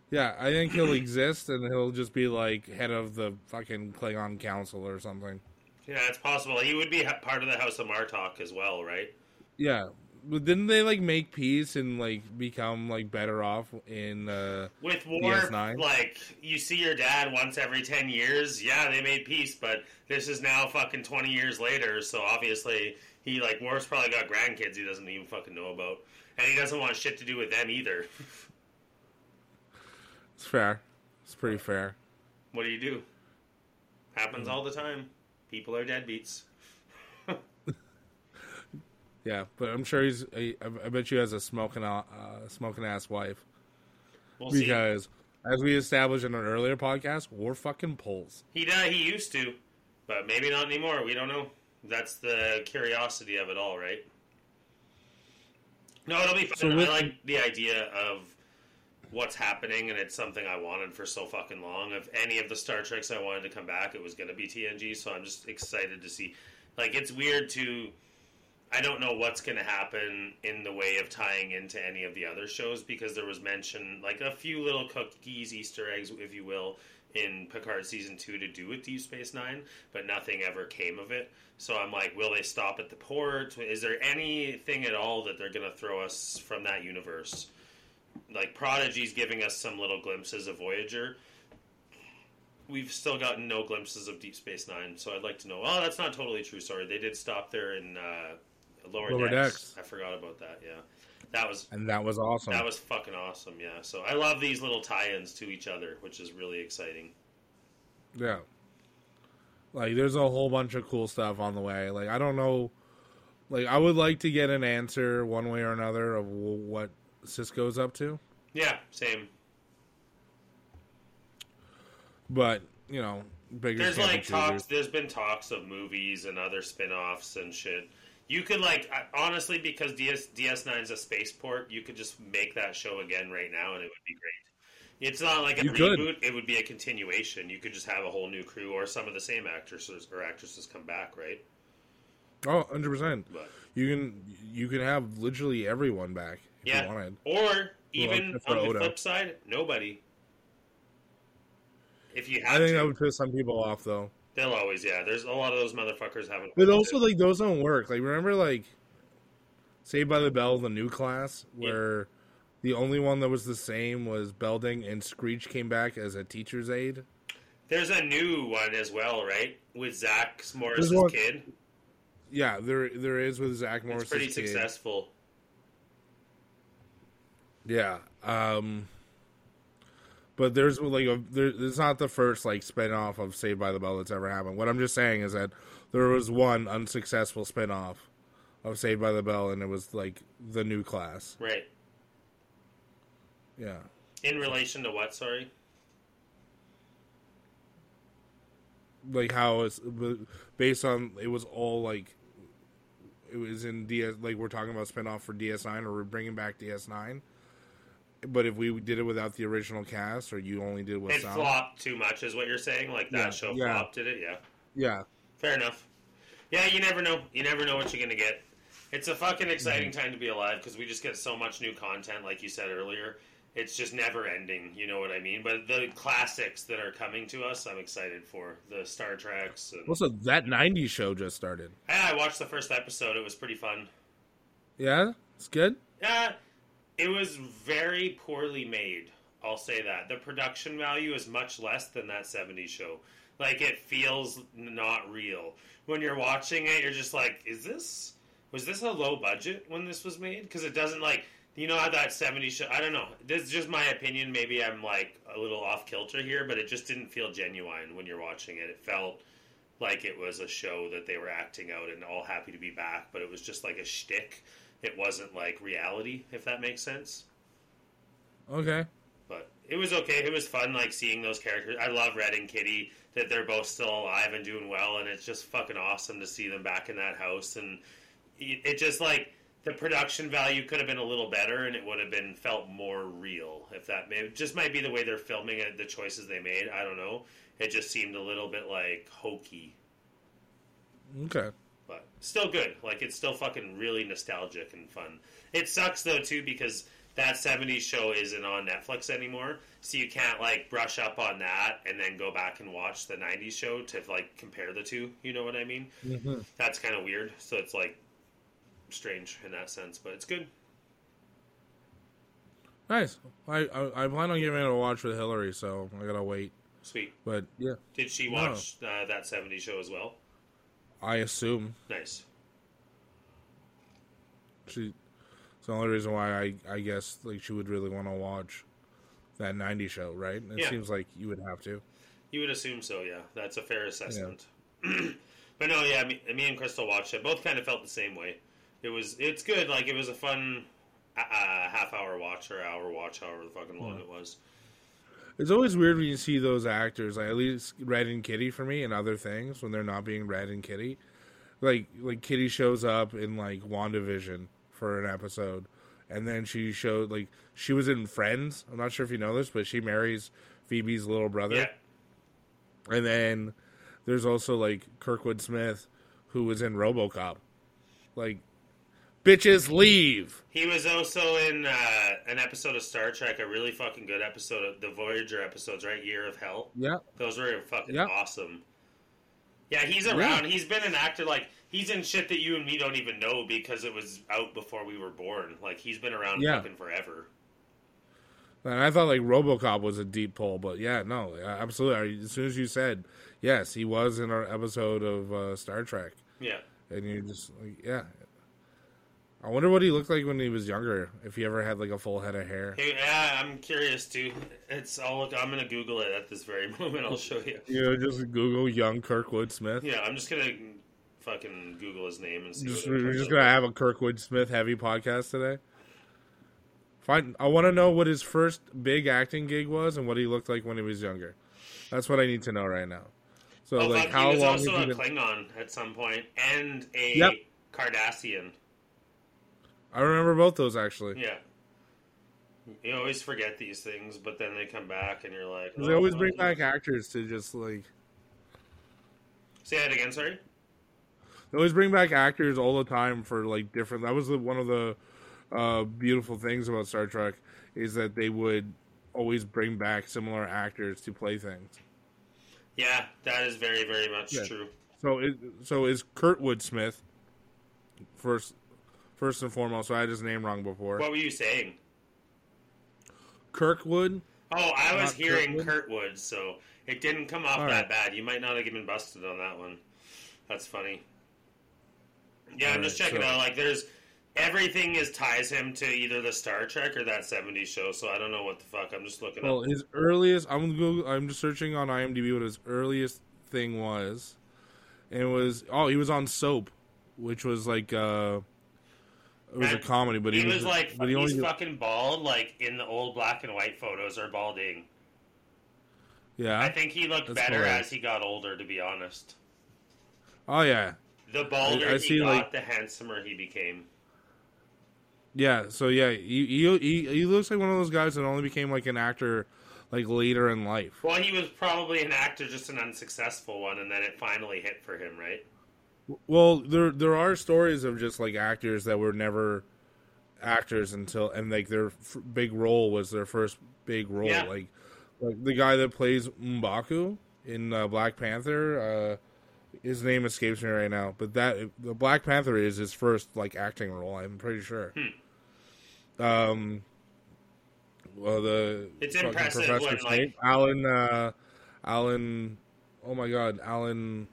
Yeah, I think he'll [clears throat] exist and he'll just be like head of the fucking Klingon Council or something. Yeah, it's possible. He would be part of the House of Martok as well, right? Yeah, but didn't they like make peace and like become like better off in? uh With war? DS9? like you see your dad once every ten years. Yeah, they made peace, but this is now fucking twenty years later. So obviously, he like Worf's probably got grandkids he doesn't even fucking know about, and he doesn't want shit to do with them either. [laughs] It's fair. It's pretty fair. what do you do? Happens all the time. People are deadbeats. Yeah, but I'm sure he's. I, I bet you has a smoking uh, smoking ass wife We'll see. because as we established in an earlier podcast, we're fucking poles. He uh, he used to, but maybe not anymore. We don't know. That's the curiosity of it all, right? No, it'll be fun. So with- I like the idea of what's happening, and it's something I wanted for so fucking long. If any of the Star Treks I wanted to come back, it was going to be TNG. So I'm just excited to see. Like, it's weird to. I don't know what's going to happen in the way of tying into any of the other shows because there was mention, like a few little cookies, Easter eggs, if you will, in Picard season two to do with Deep Space Nine, but nothing ever came of it. So I'm like, will they stop at the port? Is there anything at all that they're going to throw us from that universe? Like Prodigy's giving us some little glimpses of Voyager. We've still gotten no glimpses of Deep Space Nine, so I'd like to know. Oh, that's not totally true. Sorry, they did stop there in uh, Lower, Lower decks. Decks. I forgot about that. Yeah, that was And that was awesome. that was fucking awesome. Yeah, so I love these little tie-ins to each other, which is really exciting. Yeah. Like there's a whole bunch of cool stuff on the way. Like I don't know like I would like to get an answer one way or another of what Sisko's up to, Yeah, same. but you know, bigger There's like talks. There's been talks of movies and other spin-offs and shit. You could like honestly because DS DS9 is a spaceport, you could just make that show again right now and it would be great. It's not like a You could. reboot; it would be a continuation. You could just have a whole new crew or some of the same actresses or actresses come back, right? Oh, 100%. But You can you can have literally everyone back if yeah, you wanted. or even on the flip side, nobody. If you I think to, that would piss some people off though. They'll always yeah. There's a lot of those motherfuckers haven't. But also like those don't work. Like remember like Saved by the Bell, the new class, Yeah. where the only one that was the same was Belding and Screech came back as a teacher's aide. There's a new one as well, right? With Zach Morris's one- kid. Yeah, there there is with Zach Morris. It's pretty successful. Yeah. Um but there's like a there, it's not the first like spin-off of Saved by the Bell that's ever happened. What I'm just saying is that there was one unsuccessful spin-off of Saved by the Bell and it was like the new class. Right. Yeah. In relation to what, sorry? like how it's based on it was all like it was in DS like we're talking about spinoff for DS9 or we're bringing back DS9. But if we did it without the original cast, or you only did it with It sound, flopped too much, is what you're saying. Like that Yeah, show yeah. flopped, did it? Yeah. yeah, Fair enough. Yeah, you never know. You never know what you're gonna get. It's a fucking exciting Mm-hmm. time to be alive because we just get so much new content, like you said earlier. It's just never ending. You know what I mean? But the classics that are coming to us, I'm excited for the Star Treks. And... Also, that '90s show just started. Yeah, I watched the first episode. It was pretty fun. Yeah, it's good. Yeah, it was very poorly made. I'll say that the production value is much less than that '70s show. Like it feels not real when you're watching it. You're just like, is this was this a low budget when this was made? Because it doesn't like you know how that '70s show. I don't know. This is just my opinion. Maybe I'm like a little off kilter here, but it just didn't feel genuine when you're watching it. It felt like it was a show that they were acting out and all happy to be back, but it was just like a shtick. It wasn't like reality, if that makes sense. Okay. But it was okay. It was fun, like seeing those characters. I love Red and Kitty that they're both still alive and doing well, and it's just fucking awesome to see them back in that house. And it it just like the production value could have been a little better, and it would have been felt more real. If that may, just might be the way they're filming it, the choices they made. I don't know. It just seemed a little bit like hokey, Okay. But still good. Like it's still fucking really nostalgic and fun. It sucks though too because that 70s show isn't on Netflix anymore, so you can't like brush up on that and then go back and watch the 90s show to like compare the two. You know what I mean? Mm-hmm. That's kind of weird. So it's like strange in that sense, but it's good. Nice. I, I I plan on giving it a watch with Hillary, so I gotta wait. Sweet. But yeah, Did she No. watch uh, that 70s show as well? I assume Nice. she. It's the only reason why I I guess like she would really want to watch that '90s show, right? It Yeah. seems like you would have to. You would assume so, yeah. That's a fair assessment. [clears throat] but no, yeah, me, me and Crystal watched it. Both kind of felt the same way. It was, it's good. Like it was a fun uh, half hour watch or hour watch, however the fucking long it was. It's always weird when you see those actors, like at least Red and Kitty for me, and other things when they're not being Red and Kitty. Like like Kitty shows up in like WandaVision for an episode, and then she showed like she was in Friends. I'm not sure if you know this, but she marries Phoebe's little brother. Yeah, And then there's also like Kirkwood Smith, who was in RoboCop. Like, bitches leave. he was also in uh, an episode of Star Trek, a really fucking good episode of the Voyager episodes, right? Year of Hell. Yeah, Those were fucking Yeah. awesome. Yeah, he's around. He's been an actor. Like he's in shit that you and me don't even know because it was out before we were born. Like he's been around Yeah. fucking forever. and I thought like RoboCop was a deep pull, but yeah, no, absolutely. As soon as you said yes, he was in our episode of uh, Star Trek, Yeah. and you just like, yeah. I wonder what he looked like when he was younger. If he ever had like a full head of hair. Hey, yeah, I'm curious too. It's. I'll look. I'm gonna Google it at this very [laughs] moment. I'll show you. You know, just Google young Kirkwood Smith. Yeah, I'm just gonna fucking Google his name and see. Just, we're just gonna have a Kirkwood Smith heavy podcast today. Fine. I want to know what his first big acting gig was and what he looked like when he was younger. That's what I need to know right now. So, Oh, like, how he was long? also a been... Klingon at some point and a Yep. Cardassian. I remember both those actually. Yeah. You always forget these things, but then they come back, and you're like, They oh, always bring God. back actors to just like Say that again. Sorry. they always bring back actors all the time for like different. That was the, one of the uh, beautiful things about Star Trek is that they would always bring back similar actors to play things. Yeah, that is very, very much Yeah. true. So it, so is Kurtwood Smith first first and foremost. So I had his name wrong before. What were you saying? Kirkwood. Oh, I was hearing Kurtwood? Kurtwood, so it didn't come off All that right. bad. You might not have been busted on that one. That's funny. Yeah, I'm just right, checking so- out. Like, there's everything is ties him to either the Star Trek or that '70s show. So I don't know what the fuck. I'm just looking Well, up. his earliest. I'm Google, I'm just searching on IMDb what his earliest thing was, and it was oh he was on Soap, which was like uh, it was a comedy, but He, he, was, like, but he he's only fucking bald, like in the old black and white photos, or balding. Yeah. I think he looked better hilarious. as he got older. To be honest, oh yeah. the balder I he see, got, like- the handsomer he became. Yeah, so yeah, he, he he he looks like one of those guys that only became like an actor like later in life. Well, he was probably an actor, just an unsuccessful one, and then it finally hit for him, right? Well, there there are stories of just like actors that were never actors until and like their f- big role was their first big role. Yeah. Like like the guy that plays M'Baku in uh, Black Panther. Uh, his name escapes me right now, but that the Black Panther is his first like acting role. I'm pretty sure. Um. Well, the It's impressive Professor when, like- Alan, uh, Alan. Oh my God, Alan.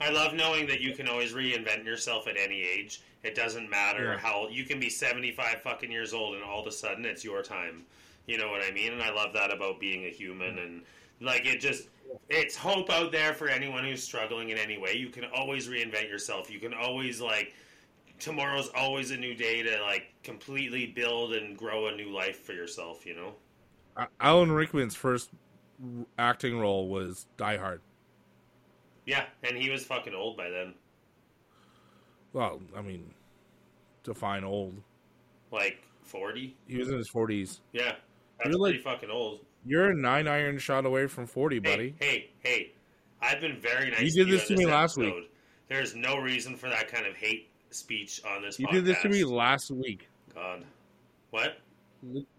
I love knowing that you can always reinvent yourself at any age. It doesn't matter Yeah. how you can be 75 fucking years old and all of a sudden it's your time. You know what I mean? And I love that about being a human and like it just it's hope out there for anyone who's struggling in any way. You can always reinvent yourself. You can always like tomorrow's always a new day to like completely build and grow a new life for yourself, you know? Alan Rickman's first acting role was Die Hard. Yeah, and he was fucking old by then. Well, I mean, define old. Like 40? He was in his forties. Yeah. That's You're like- pretty fucking old. You're a nine iron shot away from forty, buddy. Hey, hey, hey! I've been very nice. You to did this in to me last week. There's no reason for that kind of hate speech on this. Podcast. You podcast. did this to me last week. God, what?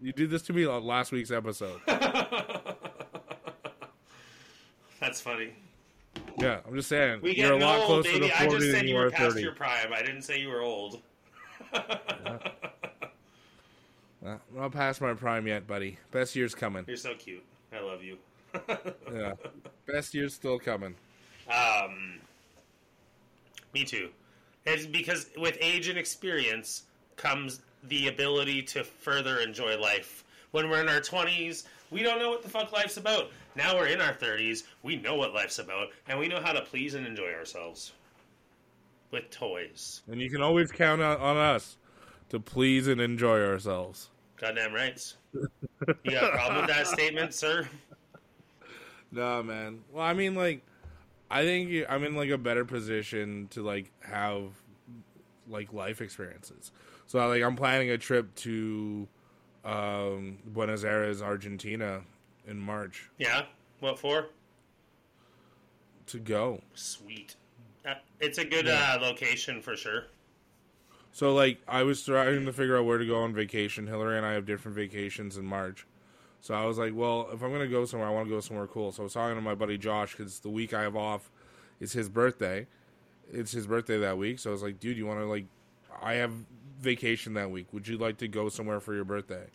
You did this to me on last week's episode. [laughs] That's funny. Yeah, I'm just saying. We you're a lot old, closer baby. to I forty just than said you were past thirty. your prime. I didn't say you were old. [laughs] Uh, I'm not past my prime yet, buddy. Best year's coming. You're so cute. I love you. [laughs] Yeah, [laughs] best year's still coming. Um, me too. It's because with age and experience comes the ability to further enjoy life. When we're in our 20s, we don't know what the fuck life's about. Now we're in our 30s, we know what life's about, and we know how to please and enjoy ourselves. With toys. And you can always count on, us to please and enjoy ourselves. Goddamn rights. You got a problem with that statement, sir? No, man. Well, I mean, like, I think I'm in like a better position to like have like life experiences. So, like, I'm planning a trip to um, Buenos Aires, Argentina, in March Yeah? What for? to go. Sweet. Uh, It's a good Yeah. uh, location for sure. So, like, I was trying to figure out where to go on vacation. Hillary and I have different vacations in March. So I was like, well, if I'm going to go somewhere, I want to go somewhere cool. So I was talking to my buddy Josh because the week I have off is his birthday. It's his birthday that week. So I was like, dude, you want to, like, I have vacation that week. Would you like to go somewhere for your birthday?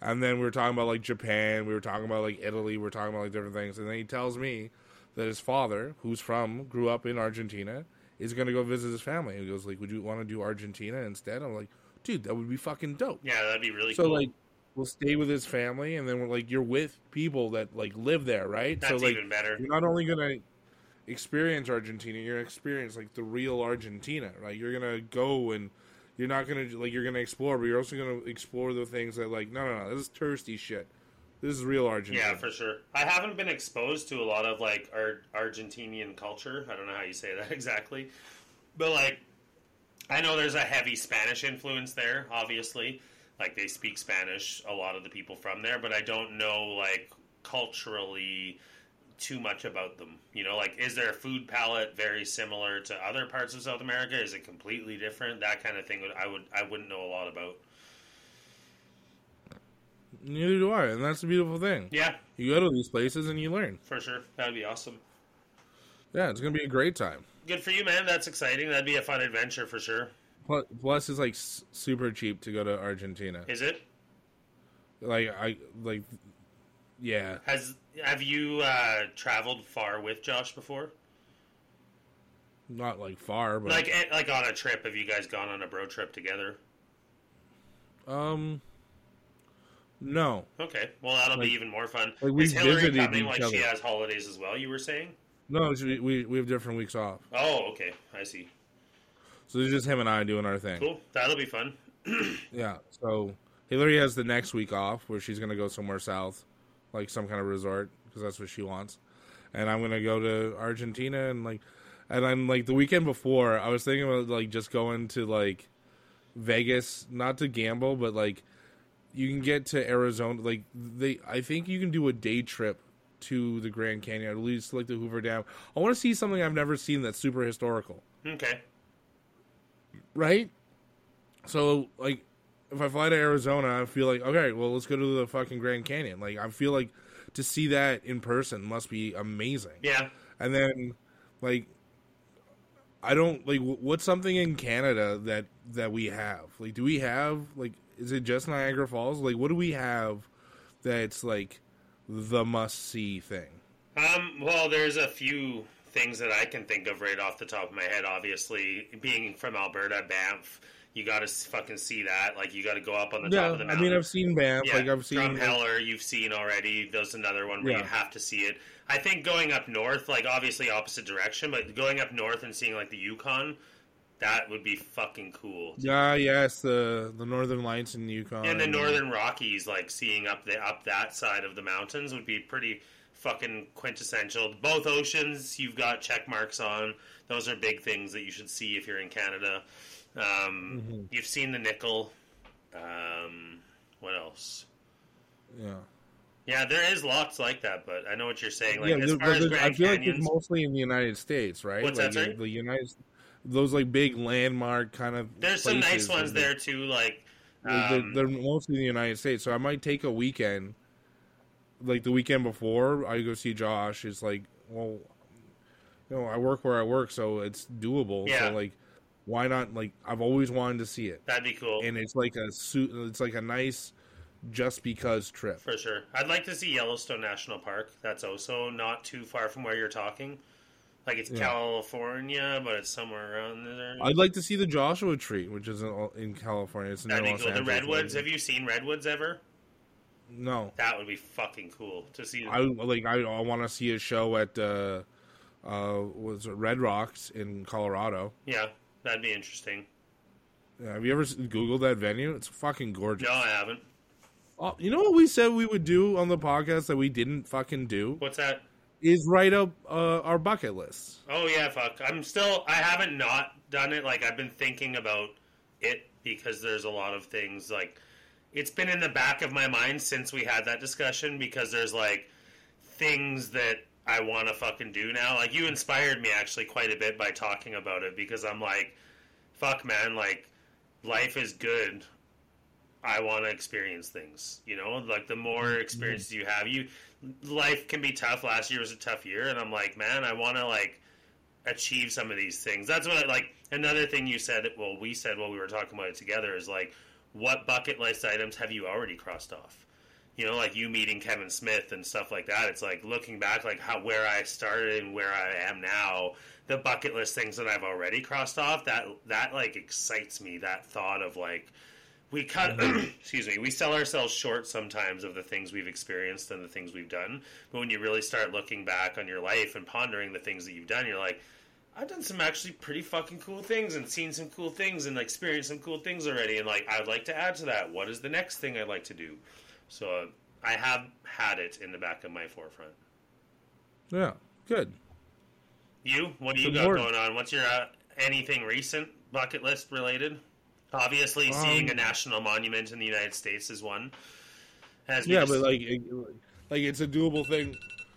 And then we were talking about, like, Japan. We were talking about, like, Italy. We were talking about, like, different things. And then he tells me that his father, who's from, grew up in Argentina, is going to go visit his family. He goes, like, would you want to do Argentina instead? I'm like, dude, that would be fucking dope. Yeah, that'd be really So cool. So like we'll stay with his family and then we're like you're with people that like live there, right? That's so like even better. you're not only gonna experience Argentina, you're gonna experience like the real Argentina, right? You're gonna go and you're not gonna like you're gonna explore, but you're also gonna explore the things that like no no no, this is touristy shit. This is real Argentina. Yeah, for sure. I haven't been exposed to a lot of like Ar- Argentinian culture. I don't know how you say that [laughs] exactly, but like I know there's a heavy Spanish influence there. Obviously, like they speak Spanish. A lot of the people from there, but I don't know like culturally too much about them. You know, like is their food palette very similar to other parts of South America? Is it completely different? That kind of thing. Would I would I wouldn't know a lot about. Neither do I, and that's the beautiful thing. Yeah, You go to these places and you learn. for sure. That'd be awesome. Yeah, it's gonna be a great time. Good for you, man. That's exciting. That'd be a fun adventure for sure. Plus, plus it's like super cheap to go to Argentina. Is it? Like I like, yeah. Has have you uh, traveled far with Josh before? Not like far, but Like eh, like on a trip? Have you guys gone on a bro trip together? um, no. Okay, well that'll Like- be even more fun. like, we Is Hillary visited coming? Like she has holidays as well. You were saying? No, we, we we have different weeks off. Oh, okay, I see. So it's just him and I doing our thing. Cool, that'll be fun. [clears throat] Yeah. So Hillary has the next week off where she's gonna go somewhere south, like some kind of resort, because that's what she wants. And I'm gonna go to Argentina and like, and I'm like the weekend before I was thinking about like just going to like Vegas, not to gamble, but like you can get to Arizona. Like they, I think you can do a day trip to the Grand Canyon, at least like the Hoover Dam. I want to see something I've never seen that's super historical, Okay. right? So like, if I fly to Arizona, I feel like okay, well let's go to the fucking Grand Canyon. Like I feel like to see that in person must be amazing. Yeah. And then like I don't like what's something in Canada that that we have? Like do we have like is it just Niagara Falls? Like what do we have that's like the must see thing? Um, well, there's a few things that I can think of right off the top of my head. Obviously, being from Alberta, Banff, you got to fucking see that. Like, you got to go up on the top of the mountain. I mean I've seen Banff, yeah, like I've seen from Drumheller, you've seen already. There's another one where Yeah. you have to see it. I think going up north, like obviously opposite direction, but going up north and seeing like the Yukon, that would be fucking cool. Yeah, yes, the the Northern Lights in the Yukon. And the Northern Rockies, like seeing up the up that side of the mountains, would be pretty fucking quintessential. Both oceans, you've got check marks on. Those are big things that you should see if you're in Canada. Um, Mm-hmm. You've seen the nickel. Um, what else? Yeah. Yeah, there is lots like that, but I know what you're saying. Like yeah, as far as there's- I Grand feel like it's mostly in the United States, right? What's like that? The United those like big landmark kind of there's some nice ones there too. Like They're, um, they're mostly in the United States, so I might take a weekend, like the weekend before I go see Josh. It's like, well, you know, I work where I work, so it's doable. Yeah. So like, why not? Like, I've always wanted to see it, that'd be cool and it's like a suit. It's like a nice, just because trip. for sure. I'd like to see Yellowstone National Park. That's also not too far from where you're talking. Like it's Yeah. California, but it's somewhere around there. I'd like to see the Joshua Tree, which is in, in California. It's in That'd be cool. The redwoods. Have you seen redwoods ever? No, That would be fucking cool to see. I like. I, I want to see a show at uh, uh, was it Red Rocks in Colorado. yeah, that'd be interesting. Yeah, have you ever Googled that venue? It's fucking gorgeous. No, I haven't. Oh, you know what we said we would do on the podcast that we didn't fucking do What's that? is write up uh, our bucket list. Oh yeah, fuck. I'm still. I haven't not done it. Like I've been thinking about it because there's a lot of things like it's been in the back of my mind since we had that discussion because there's like things that I want to fucking do now. Like you inspired me actually quite a bit by talking about it because I'm like, fuck man, like life is good. I want to experience things, you know, like the more mm-hmm. experiences you have, you life can be tough. Last year was a tough year, and I'm like, man, I want to like achieve some of these things. That's what I like. Another thing you said, well, we said while we were talking about it together is like, what bucket list items have you already crossed off? You know, like you meeting Kevin Smith and stuff like that. It's like looking back, like how where I started and where I am now. The bucket list things that I've already crossed off. That that like excites me. That thought of like we cut mm-hmm. [clears throat] excuse me we sell ourselves short sometimes of the things we've experienced and the things we've done but when you really start looking back on your life and pondering the things that you've done you're like i've done some actually pretty fucking cool things and seen some cool things and experienced some cool things already and like i'd like to add to that what is the next thing i'd like to do so uh, i have had it in the back of my forefront Yeah, good. you what do you got going on what's your uh, anything recent bucket list related obviously seeing Um, a national monument in the united states is one As Yeah, just- but like, it, like it's a doable thing.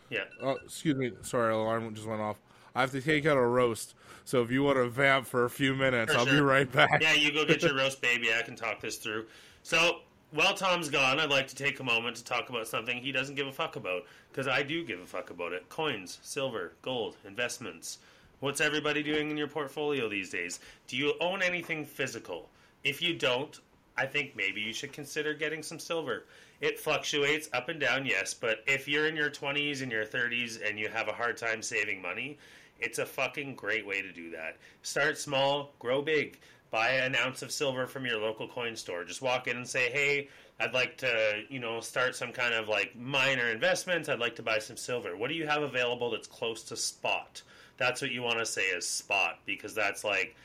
yeah Oh, excuse me. Sorry, alarm just went off. I have to take out a roast. So if you want to vamp for a few minutes, For I'll be right back. Yeah, you go get your [laughs] roast, baby. I can talk this through. So, while Tom's gone, I'd like to take a moment to talk about something he doesn't give a fuck about. Because I do give a fuck about it. Coins, silver, gold, investments. What's everybody doing in your portfolio these days? Do you own anything physical? If you don't, I think maybe you should consider getting some silver. It fluctuates up and down, yes, but if you're in your 20s and your 30s and you have a hard time saving money, it's a fucking great way to do that. Start small, grow big. Buy an ounce of silver from your local coin store. Just walk in and say, "Hey, I'd like to, you know, start some kind of like minor investment. I'd like to buy some silver. What do you have available that's close to spot?" That's what you want to say is spot because that's like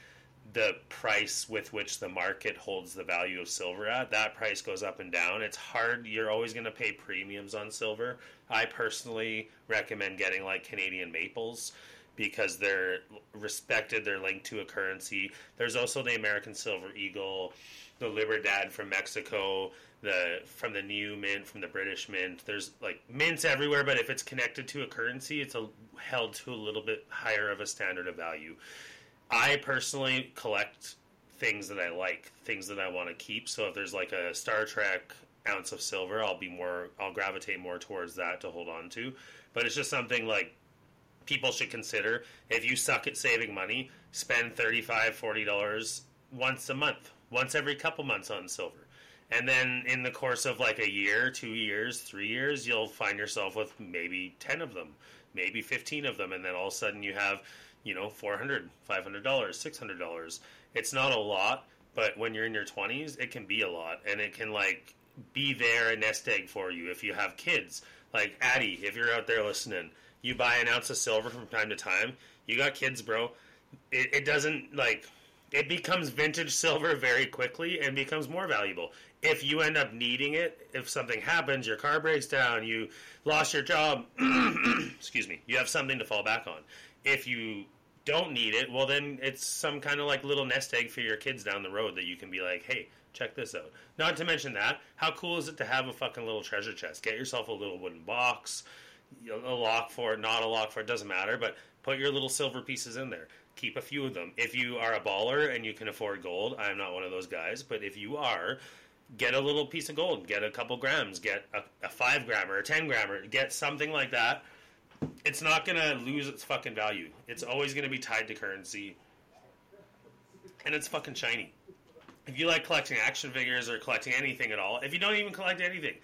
the price with which the market holds the value of silver at. That price goes up and down. It's hard. You're always going to pay premiums on silver. I personally recommend getting like Canadian maples because they're respected. They're linked to a currency. There's also the American Silver Eagle, the Libertad from Mexico, the from the new mint from the British mint. There's like mints everywhere, but if it's connected to a currency, it's a, held to a little bit higher of a standard of value. I personally collect things that I like, things that I want to keep. So if there's like a Star Trek ounce of silver, I'll be more, I'll gravitate more towards that to hold on to. But it's just something like people should consider. If you suck at saving money, spend $35, $40 once a month, once every couple months on silver. And then in the course of like a year, two years, three years, you'll find yourself with maybe 10 of them, maybe 15 of them. And then all of a sudden you have you know, $400, $500, $600. It's not a lot, but when you're in your 20s, it can be a lot. And it can, like, be there a nest egg for you if you have kids. Like, Addie, if you're out there listening, you buy an ounce of silver from time to time. You got kids, bro. It, it doesn't, like, it becomes vintage silver very quickly and becomes more valuable. If you end up needing it, if something happens, your car breaks down, you lost your job, [clears throat] excuse me, you have something to fall back on if you don't need it, well, then it's some kind of like little nest egg for your kids down the road that you can be like, hey, check this out. Not to mention that, how cool is it to have a fucking little treasure chest? Get yourself a little wooden box, a lock for it, not a lock for it, doesn't matter, but put your little silver pieces in there. Keep a few of them. If you are a baller and you can afford gold, I'm not one of those guys, but if you are, get a little piece of gold, get a couple grams, get a, a five gram or a ten grammer, get something like that it's not going to lose its fucking value. It's always going to be tied to currency. And it's fucking shiny. If you like collecting action figures or collecting anything at all, if you don't even collect anything,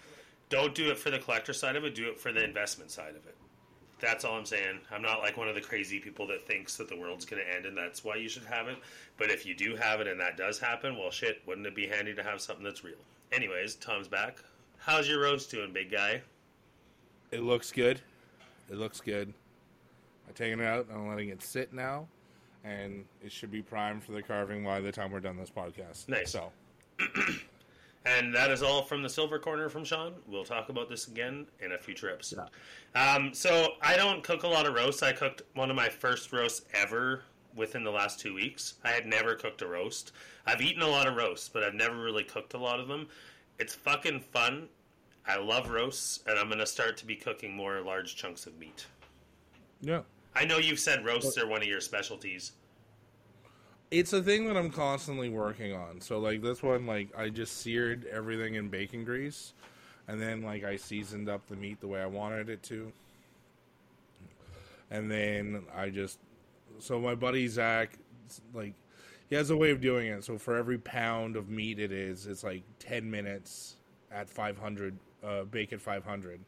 don't do it for the collector side of it, do it for the investment side of it. That's all I'm saying. I'm not like one of the crazy people that thinks that the world's going to end and that's why you should have it. But if you do have it and that does happen, well, shit, wouldn't it be handy to have something that's real? Anyways, Tom's back. How's your roast doing, big guy? It looks good. It looks good. I'm taking it out. I'm letting it sit now, and it should be primed for the carving by the time we're done this podcast. Nice. So, [clears throat] and that is all from the Silver Corner from Sean. We'll talk about this again in a future episode. Um, so I don't cook a lot of roasts. I cooked one of my first roasts ever within the last two weeks. I had never cooked a roast. I've eaten a lot of roasts, but I've never really cooked a lot of them. It's fucking fun I love roasts, and I'm going to start to be cooking more large chunks of meat. yeah. I know you've said roasts are one of your specialties. It's a thing that I'm constantly working on. So, like, this one, like, I just seared everything in bacon grease, and then, like, I seasoned up the meat the way I wanted it to. And then I just. So, my buddy Zach, like, he has a way of doing it. So, for every pound of meat it is, it's like 10 minutes at 500 uh, bake at 500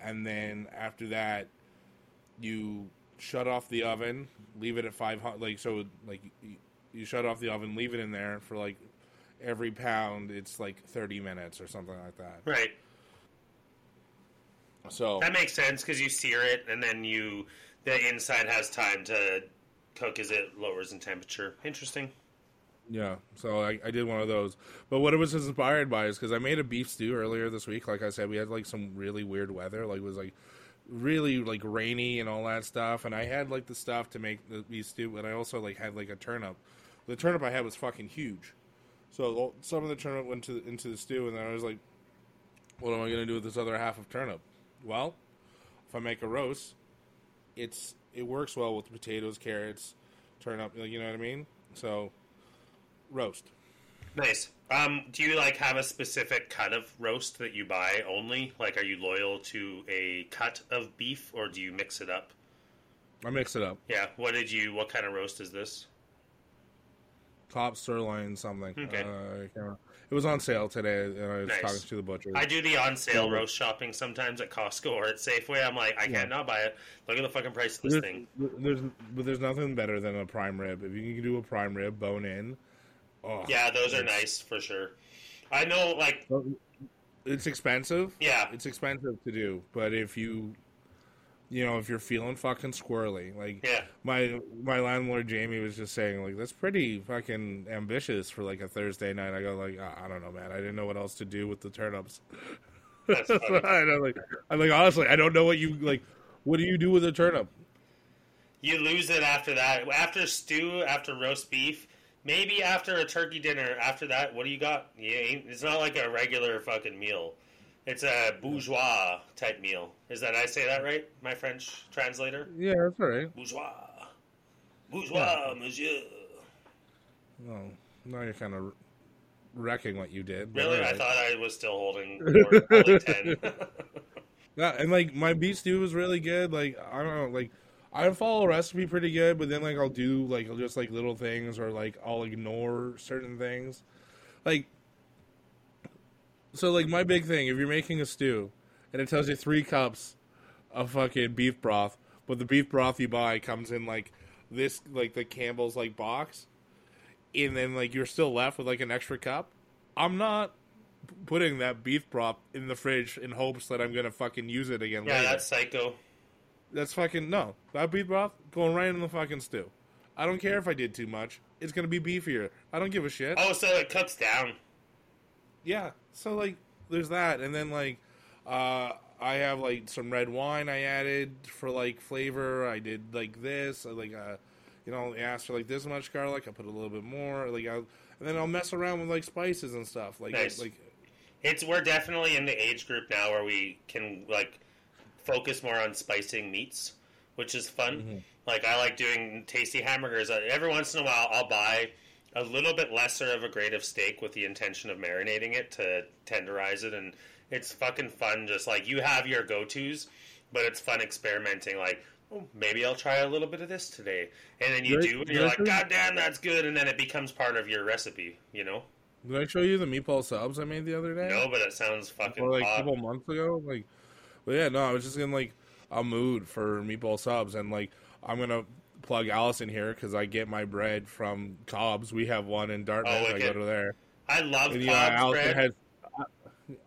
and then after that you shut off the oven leave it at 500 like so like you, shut off the oven leave it in there for like every pound it's like 30 minutes or something like that Right. so That makes sense because you sear it and then you the inside has time to cook as it lowers in temperature. Interesting. Yeah, so I, I did one of those. But what it was inspired by is because I made a beef stew earlier this week. Like I said, we had like some really weird weather. Like it was like really like rainy and all that stuff. And I had like the stuff to make the beef stew, but I also like had like a turnip. The turnip I had was fucking huge. So some of the turnip went to into the stew, and then I was like, "What am I gonna do with this other half of turnip?" Well, if I make a roast, it's it works well with potatoes, carrots, turnip. You know what I mean? So roast. Nice. Um, do you like have a specific cut of roast that you buy only? Like, are you loyal to a cut of beef, or do you mix it up? I mix it up. Yeah. What did you? What kind of roast is this? Top sirloin something. Okay. Uh, I can't it was on sale today, and I was Nice. talking to the butcher. I do the on sale roast shopping sometimes at Costco or at Safeway. I'm like, I Yeah. can't not buy it. Look at the fucking price of this there's, thing. there's but there's nothing better than a prime rib. If you can do a prime rib bone in, oh Yeah, those are nice for sure. I know, like, It's expensive. yeah, It's expensive to do, but if you you know, if you're feeling fucking squirrely, like Yeah. my my landlord Jamie was just saying, like that's pretty fucking ambitious for like a Thursday night. I go like, "Ah, I don't know, man. I didn't know what else to do with the turnips. That's [laughs] funny. I know, like, I'm like honestly, I don't know what you like. What do you do with a turnip? You lose it after that. After stew, after roast beef, maybe after a turkey dinner. After that, what do you got? Ain't, it's not like a regular fucking meal. It's a bourgeois type meal. Is that I say that right? My French translator. Yeah, that's all right. Bourgeois, bourgeois, monsieur. Well, now you're kind of wrecking what you did. Really, all I thought I was still holding, [laughs] holding ten. [laughs] Yeah, and like my beef stew was really good. Like I don't know, like I follow a recipe pretty good, but then like I'll do like I'll just like little things or like I'll ignore certain things. Like so like my big thing, if you're making a stew and it tells you three cups of fucking beef broth, but the beef broth you buy comes in like this like the Campbell's like box, and then like you're still left with like an extra cup. I'm not putting that beef broth in the fridge in hopes that I'm gonna fucking use it again yeah, later. that's psycho. That's fucking no. That beef broth going right in the fucking stew. I don't care if I did too much. It's gonna be beefier. I don't give a shit. Oh, so it cuts down. Yeah. So like, there's that, and then like, uh, I have like some red wine I added for like flavor. I did like this. I, like, uh, you know, I asked for like this much garlic. I put a little bit more. Like, I, and then I'll mess around with like spices and stuff. Like, Nice. like It's we're definitely in the age group now where we can like focus more on spicing meats, which is fun. Mm-hmm. Like I like doing tasty hamburgers. Uh, Every once in a while, I'll buy a little bit lesser of a grade of steak with the intention of marinating it to tenderize it, and it's fucking fun. Just like you have your go tos, but it's fun experimenting. Like. Oh, maybe I'll try a little bit of this today, and then you Right, do, and you're like. "God damn, that's good!" And then it becomes part of your recipe, you know? did I show you the meatball subs I made the other day? No, but it sounds fucking or like a couple months ago. Like, but yeah, no, I was just in like a mood for meatball subs, and like I'm gonna plug Allison here because I get my bread from Cobb's. We have one in Dartmouth. Oh, I go to there. I love And Cobb's yeah, Allison bread. has. Uh,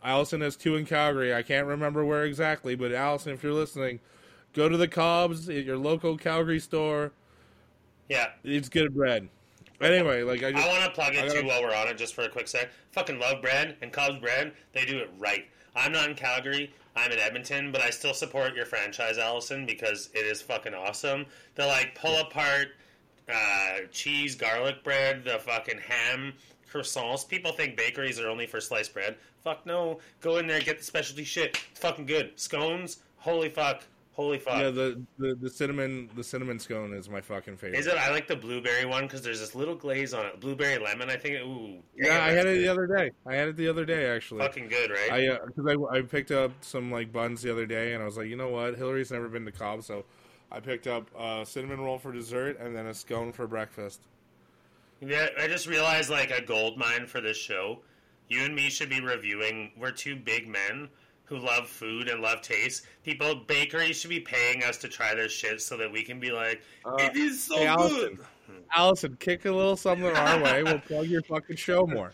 Allison has two in Calgary. I can't remember where exactly, but Allison, if you're listening, go to the Cobb's at your local Calgary store. Yeah, It's good bread. Anyway, like I just I want to plug it gotta- too while we're on it, just for a quick sec. Fucking love bread and Cobb's bread. They do it right. I'm not in Calgary. I'm in Edmonton, but I still support your franchise, Allison, because it is fucking awesome. The like pull apart uh, cheese garlic bread, the fucking ham croissants. People think bakeries are only for sliced bread. Fuck no. Go in there, get the specialty shit. It's fucking good. Scones. Holy fuck. Holy fuck. yeah the, the the cinnamon the cinnamon scone is my fucking favorite. Is it? I like the blueberry one because there's this little glaze on it. Blueberry lemon, I think. Ooh, Yeah, I that's had it the other day. I had it the other day actually. Fucking good, right? I uh, because I, I picked up some like buns the other day, and I was like, you know what, Hillary's never been to Cobb, so I picked up a cinnamon roll for dessert and then a scone for breakfast. yeah, I just realized like a gold mine for this show. You and me should be reviewing. We're two big men who love food and love taste. People, bakeries should be paying us to try their shit so that we can be like, it is so Uh, hey, Allison. good. Allison, kick a little something our [laughs] way. We'll plug your fucking show more.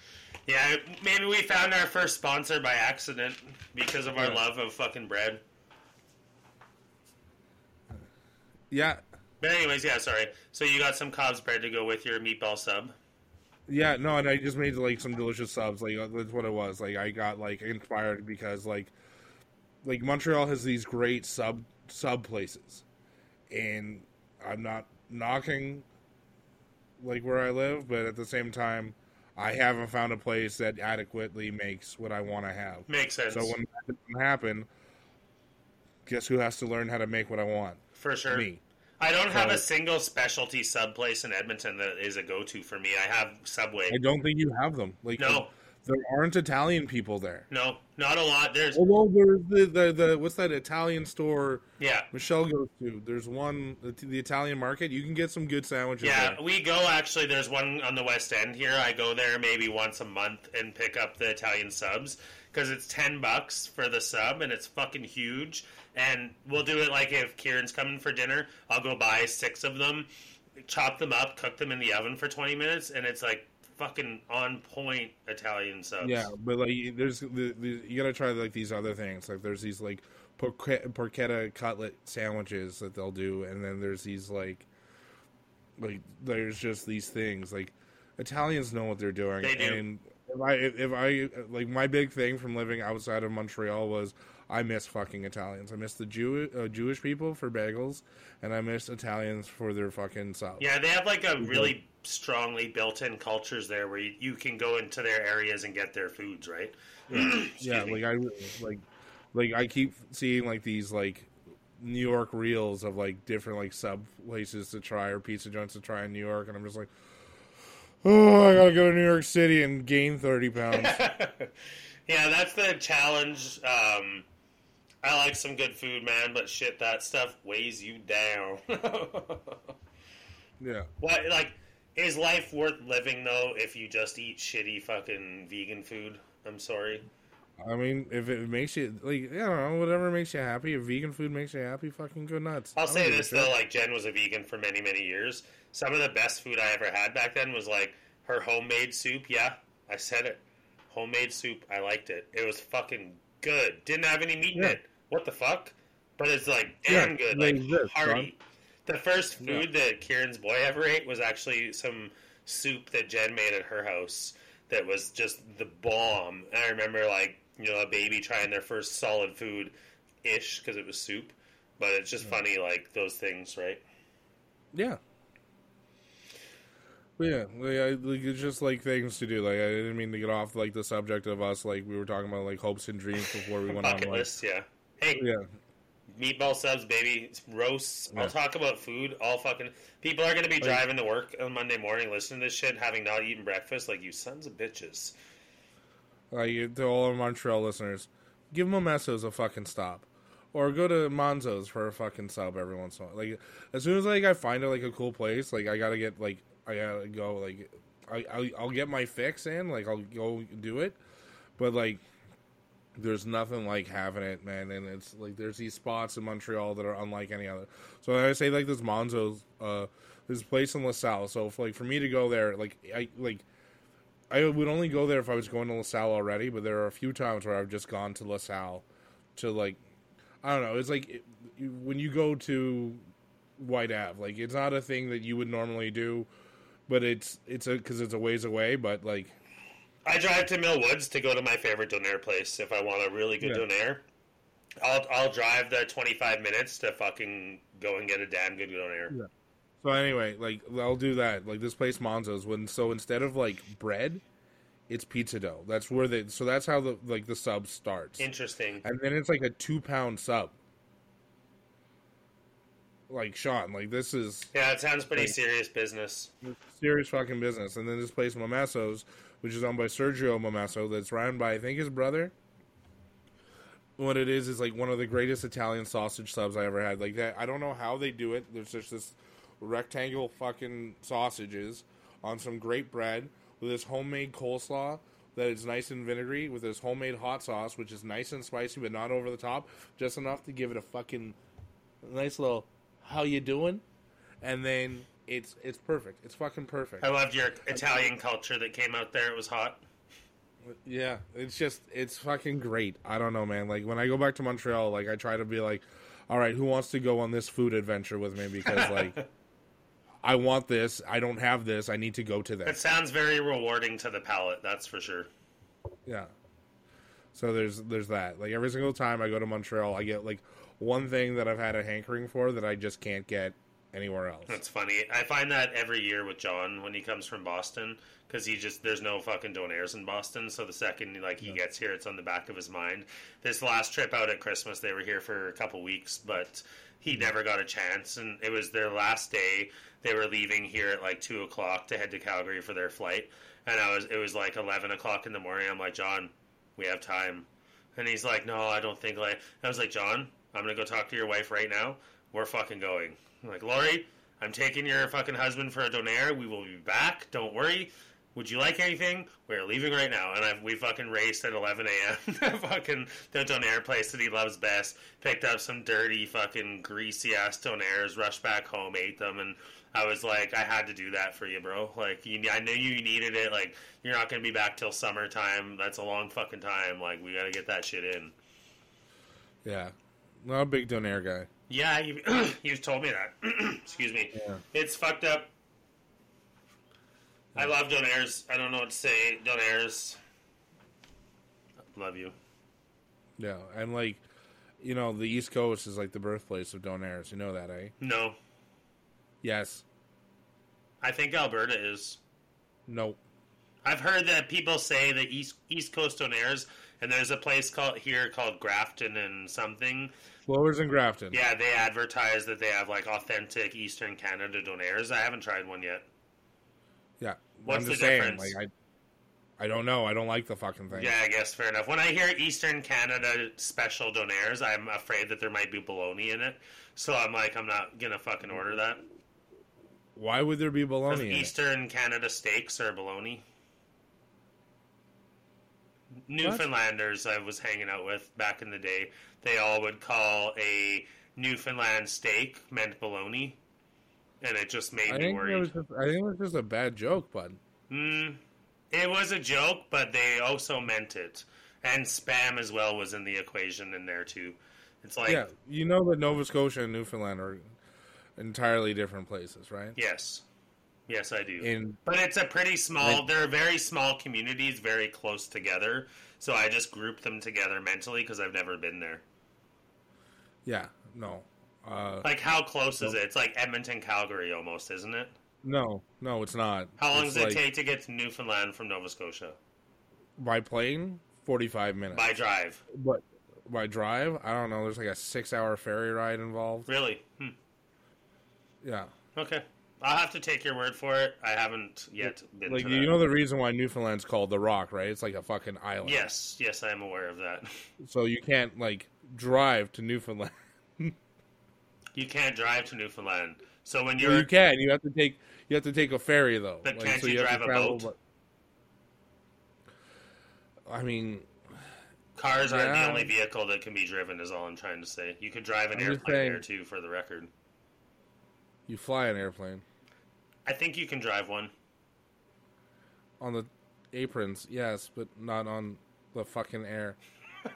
Yeah, maybe we found our first sponsor by accident because of our Yeah. love of fucking bread. Yeah, But anyways, yeah, sorry. So you got some Cobb's bread to go with your meatball sub. yeah, no, and I just made like some delicious subs. Like uh, that's what it was. Like I got like inspired because like like Montreal has these great sub sub places, and I'm not knocking like where I live, but at the same time, I haven't found a place that adequately makes what I want to have. Makes sense. So when that doesn't happen, guess who has to learn how to make what I want? For sure. Me. I don't have a single specialty sub place in Edmonton that is a go to for me. I have Subway. I don't think you have them. Like No. There aren't Italian people there. No, not a lot. There's Although there's the, the, the what's that Italian store yeah. Michelle goes to? There's one the, the Italian market. You can get some good sandwiches Yeah, there. we go actually. There's one on the West End here. I go there maybe once a month and pick up the Italian subs because it's ten bucks for the sub and it's fucking huge. And we'll do it like if Kieran's coming for dinner, I'll go buy six of them, chop them up, cook them in the oven for twenty minutes, and it's like fucking on point Italian subs. Yeah, but like there's the, the, you gotta try like these other things. Like there's these like porche- porchetta cutlet sandwiches that they'll do, and then there's these like like there's just these things like Italians know what they're doing. They do. And if I if I like my big thing from living outside of Montreal was I miss fucking Italians. I miss the Jew uh, Jewish people for bagels, and I miss Italians for their fucking subs. Yeah, they have like a really strongly built-in cultures there where you, you can go into their areas and get their foods, right? yeah, [clears throat] me. like I like like I keep seeing like these like New York reels of like different like sub places to try or pizza joints to try in New York, and I'm just like, oh, I gotta go to New York City and gain thirty pounds. [laughs] yeah, that's the challenge. Um, I like some good food, man, but shit, that stuff weighs you down. [laughs] yeah, what, like, is life worth living though if you just eat shitty fucking vegan food? I'm sorry. I mean, if it makes you like, I don't know, whatever makes you happy. If vegan food makes you happy, fucking go nuts. I'll say this though, like Jen was a vegan for many, many years. Some of the best food I ever had back then was like her homemade soup. Yeah, I said it. Homemade soup. I liked it. It was fucking good. Didn't have any meat in it. What the fuck? But it's like Yeah, damn good. like this, hearty. The first Yeah. food that Kieran's boy ever ate was actually some soup that Jen made at her house. That was just the bomb. And I remember like you know a baby trying their first solid food ish because it was soup. But it's just hmm. funny like those things, right? Yeah. But yeah, like, I, like it's just like things to do. Like I didn't mean to get off like the subject of us. Like we were talking about like hopes and dreams before we went on. Bucket Like, yeah. Hey, yeah, meatball subs, baby. It's roasts. Yeah. I'll talk about food. All fucking people are going to be driving to work on Monday morning, listening to this shit, having not eaten breakfast. Like you sons of bitches. like to all our Montreal listeners, give Momessos a fucking stop, or go to Monzo's for a fucking sub every once in a while. Like as soon as like I find like a cool place, like I gotta get like I gotta go like I I'll, I'll get my fix in. Like I'll go do it, but like. There's nothing like having it, man, and it's like there's these spots in Montreal that are unlike any other. So I say like this Monzo's, uh, this place in LaSalle. So if, like for me to go there, like I like I would only go there if I was going to LaSalle already, but there are a few times where I've just gone to LaSalle to like I don't know. It's like it, when you go to Whyte Ave, like it's not a thing that you would normally do, but it's it's a because it's a ways away. But like I drive to Mill Woods to go to my favorite donair place if I want a really good Yeah. donair. I'll I'll drive the 25 minutes to fucking go and get a damn good donair. Yeah. so anyway, like I'll do that. Like this place Monzo's when so instead of like bread, it's pizza dough. That's where they so that's how the like the sub starts. Interesting. and then it's like a two pound sub. Like Sean, like this is Yeah, it sounds pretty Like- serious business. serious fucking business. And then this place Momessos, which is owned by Sergio Momesso, that's run by I think his brother. What it is is like one of the greatest Italian sausage subs I ever had. Like that, I don't know how they do it. There's just this rectangle fucking sausages on some great bread with this homemade coleslaw that is nice and vinegary with this homemade hot sauce, which is nice and spicy but not over the top, just enough to give it a fucking nice little "How you doing?" and then it's it's perfect. It's fucking perfect. I loved your Italian culture that came out there. It was hot. Yeah, it's just it's fucking great. I don't know, man. Like when I go back to Montreal, like I try to be like, all right, who wants to go on this food adventure with me? Because like, [laughs] I want this. I don't have this. I need to go to that. It sounds very rewarding to the palate, that's for sure. Yeah. So there's there's that. Like every single time I go to Montreal, I get like one thing that I've had a hankering for that I just can't get anywhere else. That's funny. I find that every year with John when he comes from Boston because he just there's no fucking donairs in Boston. So the second like he gets here, it's on the back of his mind. This last trip out at Christmas, they were here for a couple weeks, but he mm-hmm. never got a chance, and it was their last day. They were leaving here at like two o'clock to head to Calgary for their flight, and I was it was like eleven o'clock in the morning. I'm like, John, we have time, and he's like, No, I don't think like. I was like, John, I'm gonna go talk to your wife right now. We're fucking going. Like, Lori, I'm taking your fucking husband for a donair. We will be back. Don't worry. Would you like anything? We're leaving right now. And I, we fucking raced at 11 a.m. [laughs] fucking the donair place that he loves best. Picked up some dirty, fucking greasy ass donairs, rushed back home, ate them, and I was like, I had to do that for you, bro. Like, you, I knew you needed it. Like, you're not gonna be back till summertime. That's a long fucking time. Like, we gotta get that shit in. Yeah, not a big donair guy. Yeah, you you've [clears throat] told me that. [clears throat] Excuse me. Yeah. It's fucked up. I love donairs. I don't know what to say. Donairs. Love you. Yeah, and like, you know, the East Coast is like the birthplace of donairs. You know that, eh? No, Yes. I think Alberta is. Nope. I've heard that people say the East East Coast donairs, and there's a place called here called Grafton and something. Flowers and Grafton. Yeah, they advertise that they have like authentic Eastern Canada donairs. I haven't tried one yet. Yeah. What's I'm the saying, difference? like, I, I don't know. I don't like the fucking thing. Yeah, I guess fair enough. When I hear Eastern Canada special donairs, I'm afraid that there might be bologna in it. So I'm like, I'm not gonna fucking order that. Why would there be bologna in it? Eastern Canada steaks are bologna. Newfoundlanders I was hanging out with back in the day, they all would call a Newfoundland steak meant bologna, and it just made I me worried. just, I think it was just a bad joke, bud. Mm, it was a joke, but they also meant it, and spam as well was in the equation in there too. It's like yeah, you know that Nova Scotia and Newfoundland are entirely different places, right? yes, yes, I do. In But it's a pretty small. They're very small communities, very close together. So I just group them together mentally because I've never been there. Yeah, no, uh, Like, how close is it? It's like Edmonton, Calgary, almost, isn't it? no, no, it's not. How long It's does it like, take to get to Newfoundland from Nova Scotia by plane? Forty-five minutes. by drive? But by drive, I don't know. There's like a six-hour ferry ride involved. Really? Hmm. Yeah, Okay, I'll have to take your word for it. I haven't yet been like you know the reason why Newfoundland's called the Rock, right? It's like a fucking island. Yes, yes, I am aware of that. So you can't like drive to Newfoundland. [laughs] You can't drive to Newfoundland. So when you're Well, you can. You have to take. You have to take a ferry though. But Like, can't so you to drive a boat? I mean, cars aren't the only vehicle that can be driven, is all I'm trying to say. You could drive an I'm airplane there too, for the record. you fly an airplane I think you can drive one. on the aprons, yes, but not on the fucking air. [laughs]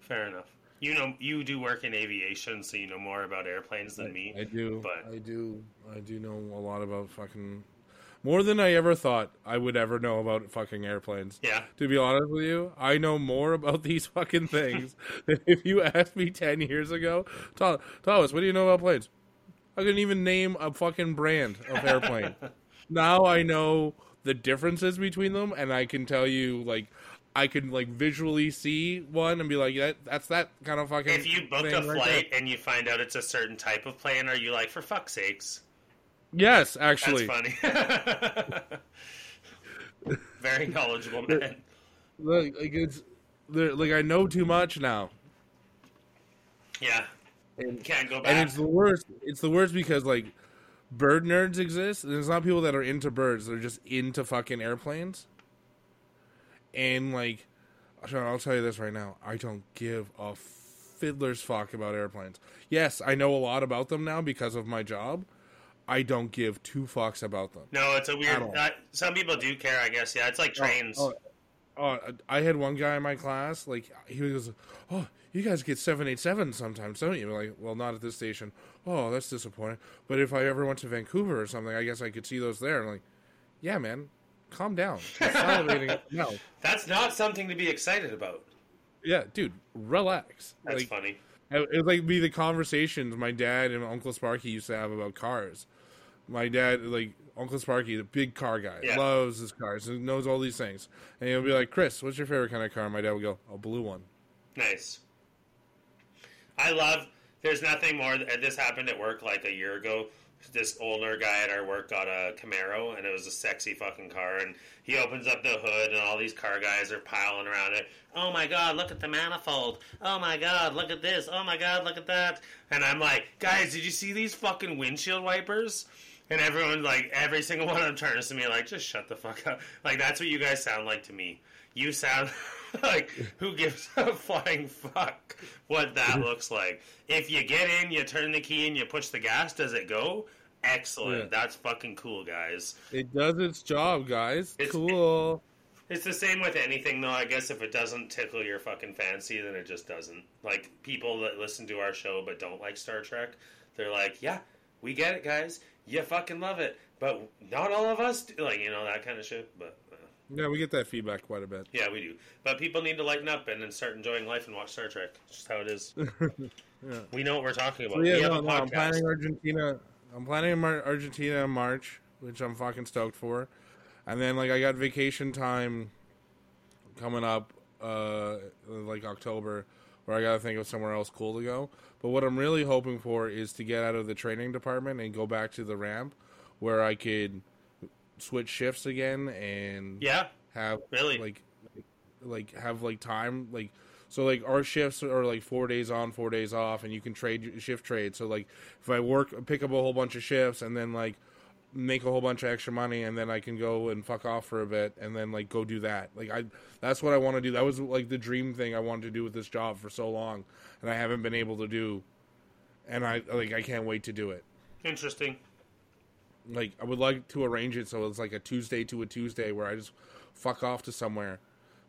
Fair enough. You know, you do work in aviation, so you know more about airplanes than me. I do. but- I do. I do know a lot about fucking more than I ever thought I would ever know about fucking airplanes. yeah, To be honest with you, I know more about [laughs] these fucking things than if you asked me ten years ago. Thomas, what do you know about planes? I couldn't even name a fucking brand of airplane. [laughs] now I know the differences between them, and I can tell you like. I can like visually see one and be like, that that's that kind of fucking. if you book a right flight and you find out it's a certain type of plane, are you like, for fuck's sakes? Yes, That's actually, funny. [laughs] Very knowledgeable man. like it's like I know too much now, Yeah, and, can't go back. and it's the worst. It's the worst because like bird nerds exist. And there's not people that are into birds; they're just into fucking airplanes. And like, Sean, I'll tell you this right now: I don't give a fiddler's fuck about airplanes. Yes, I know a lot about them now because of my job. I don't give two fucks about them. no, it's a weird. Uh, some people do care, I guess. Yeah, it's like trains. Oh, oh, I had one guy in my class, like he was, oh, you guys get seven eight seven sometimes, don't you? Like, well, not at this station. Oh, that's disappointing. But if I ever went to Vancouver or something, I guess I could see those there. I'm like, yeah, man, calm down. [laughs] Salivating at. That's not something to be excited about. Yeah, dude, relax. That's like, funny. it would like be the conversations my dad and Uncle Sparky used to have about cars. My dad, like Uncle Sparky, the big car guy, Yeah. loves his cars and knows all these things. And he'll be like, "Chris, what's your favorite kind of car?" My dad would go, "A blue one." Nice. I love. There's nothing more. This happened at work like a year ago. This older guy at our work got a Camaro, and it was a sexy fucking car. And he opens up the hood, and all these car guys are piling around it. Oh my god, look at the manifold. Oh my god, look at this. Oh my god, look at that. And I'm like, guys, did you see these fucking windshield wipers? And everyone, like, every single [laughs] one of them turns to me like, just shut the fuck up. Like, that's what you guys sound like to me. You sound [laughs] [laughs] like, who gives a flying fuck what that [laughs] looks like? If you get in, you turn the key and you push the gas, does it go? Excellent. Yeah. That's fucking cool, guys. It does its job, guys. It's- cool. It's the same with anything, though. I guess if it doesn't tickle your fucking fancy, then it just doesn't. Like people that listen to our show but don't like Star Trek, they're like, "Yeah, we get it, guys. You fucking love it, but not all of us." Do. Like you know that kind of shit. But Yeah, we get that feedback quite a bit. yeah, we do. But people need to lighten up and then start enjoying life and watch Star Trek. It's just how it is. [laughs] Yeah. We know what we're talking about. So we yeah, have no, a no, I'm planning Argentina. I'm planning Argentina in March, which I'm fucking stoked for. And then like I got vacation time coming up, uh, like October, where I gotta think of somewhere else cool to go. But what I'm really hoping for is to get out of the training department and go back to the ramp, where I could switch shifts again and yeah, have Really? like like have like time like so like our shifts are like four days on four days off and you can trade shift trade. So like if i work pick up a whole bunch of shifts and then like make a whole bunch of extra money and then i can go and fuck off for a bit and then like go do that. Like i that's what i want to do. That was like the dream thing i wanted to do with this job for so long and i haven't been able to do. And i like i can't wait to do it. Interesting. Like I would like to arrange it so it's like a Tuesday to a Tuesday where I just fuck off to somewhere.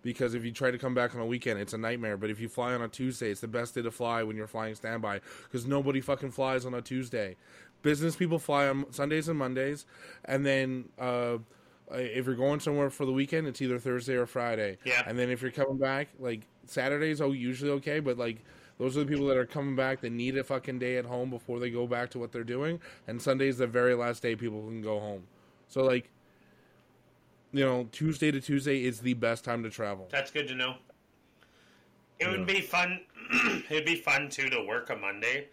Because if you try to come back on a weekend, it's a nightmare. But if you fly on a Tuesday, it's the best day to fly when you're flying standby. Because nobody fucking flies on a Tuesday. Business people fly on Sundays and Mondays, and then uh, if you're going somewhere for the weekend, it's either Thursday or Friday. Yeah. And then if you're coming back, like Saturdays, oh, usually okay, but like those are the people that are coming back that need a fucking day at home before they go back to what they're doing. And Sunday's the very last day people can go home. So like, you know, Tuesday to Tuesday is the best time to travel. That's good to know. It would be fun. [clears throat] It'd be fun too to work a Monday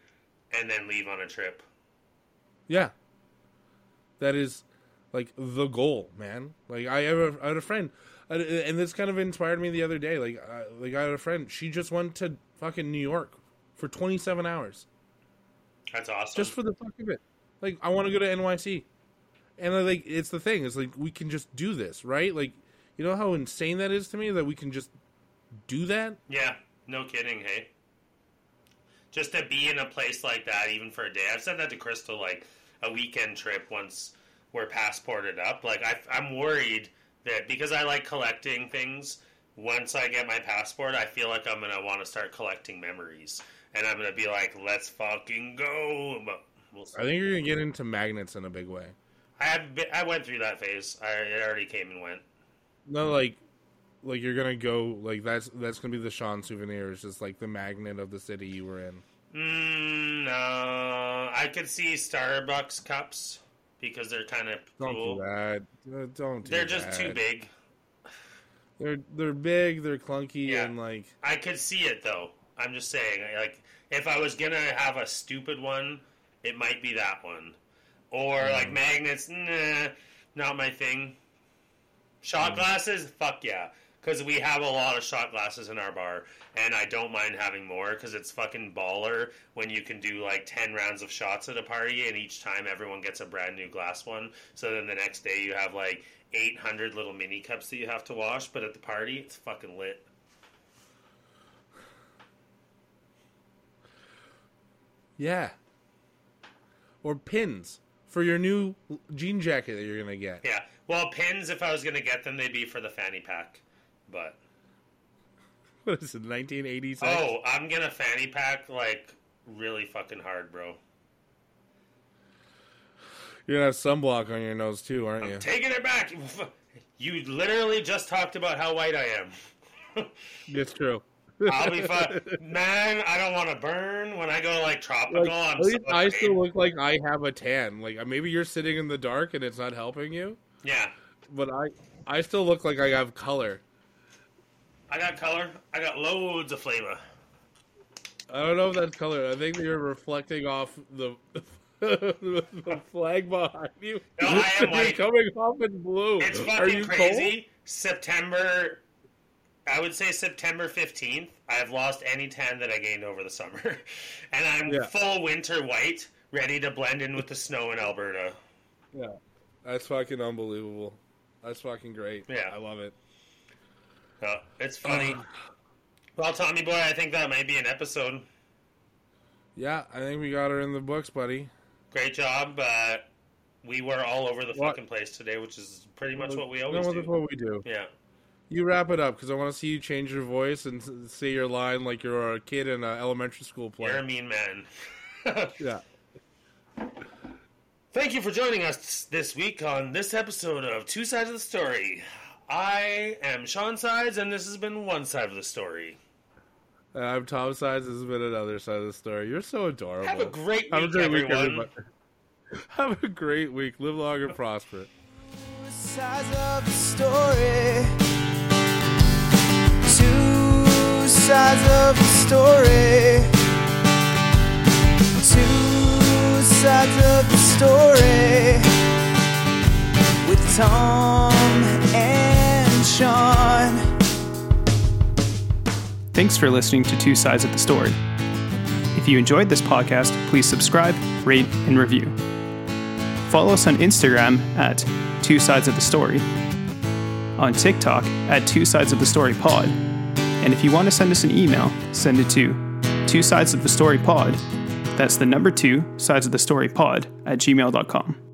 and then leave on a trip. Yeah. That is like the goal, man. Like I have a, I had a friend, and this kind of inspired me the other day. Like, uh, like I had a friend. She just went to fucking New York for 27 hours That's awesome. just for the fuck of it. Like, I want to go to NYC, and uh, like it's the thing. It's like we can just do this, right? Like, you know how insane that is to me that we can just do that. yeah, no kidding. Hey, just to be in a place like that, even for a day. I've said that to Crystal, like a weekend trip once we're passported up. Like I, I'm worried that because I like collecting things. Once I get my passport, I feel like I'm gonna want to start collecting memories, and I'm gonna be like, "Let's fucking go!" But we'll. I think you're gonna get into magnets in a big way. I have been, I went through that phase. I it already came and went. No, like, like you're gonna go like that's that's gonna be the Sean souvenir. It's just like the magnet of the city you were in. Mm, no, I could see Starbucks cups because they're kind of Don't cool. do that. Don't. Do They're just that. too big. They're they're big. They're clunky Yeah. and like I could see it though. I'm just saying, like, if I was gonna have a stupid one, it might be that one, or mm. like magnets. Nah, not my thing. Shot mm. glasses, fuck yeah, because we have a lot of shot glasses in our bar, and I don't mind having more because it's fucking baller when you can do like ten rounds of shots at a party, and each time everyone gets a brand new glass one. So then the next day you have like 800 little mini cups that you have to wash, but at the party it's fucking lit. yeah. Or pins for your new jean jacket that you're gonna get. Yeah. Well, pins, if I was going to get them, they'd be for the fanny pack. But, [laughs] What is it? 1986. oh, I'm going to fanny pack, like, really fucking hard, bro. You're gonna have sunblock on your nose too, aren't you? Taking it back. You literally just talked about how white I am. It's true. I'll be fine. [laughs] Man, I don't want to burn when I go, like, tropical. Like, I'm at least so I still look like I have a tan. Like uh, maybe you're sitting in the dark and it's not helping you, Yeah. but I I still look like I have color. I got color. I got loads of flavor. I don't know if that's color. I think you're reflecting off the [laughs] the flag behind you. No, I am You're coming off in blue. It's Are fucking you crazy. September, I would say September 15th, I've lost any tan that I gained over the summer. [laughs] And I'm Yeah. full winter white, ready to blend in with the snow in Alberta. Yeah, that's fucking unbelievable. That's fucking great. Yeah. I love it. Uh, it's funny. well, Tommy boy, I think that might be an episode. Yeah, I think we got her in the books, buddy. Great job. Uh, we were all over the What? fucking place today, which is pretty much what we always that's do. what we do. Yeah. You wrap it up because I want to see you change your voice and say your line like you're a kid in an elementary school play. You're a mean man. [laughs] Yeah. Thank you for joining us this week on this episode of Two Sides of the Story. I am Sean Sides, and this has been one side of the story. Uh, I'm Tom Sides. This has been another side of the story. You're so adorable. Have a great Have a week, great week, everyone. everybody. [laughs] Have a great week. Live long and prosper. sides of the story. Two sides of the story. Two sides of the story. With Tom and Sean. Thanks for listening to Two Sides of the Story. If you enjoyed this podcast, please subscribe, rate, and review. Follow us on Instagram at Two Sides of the Story, on TikTok at Two Sides of the Story Pod, and if you want to send us an email, send it to Two Sides of the Story Pod. That's the number two sides of the story pod at gmail.com.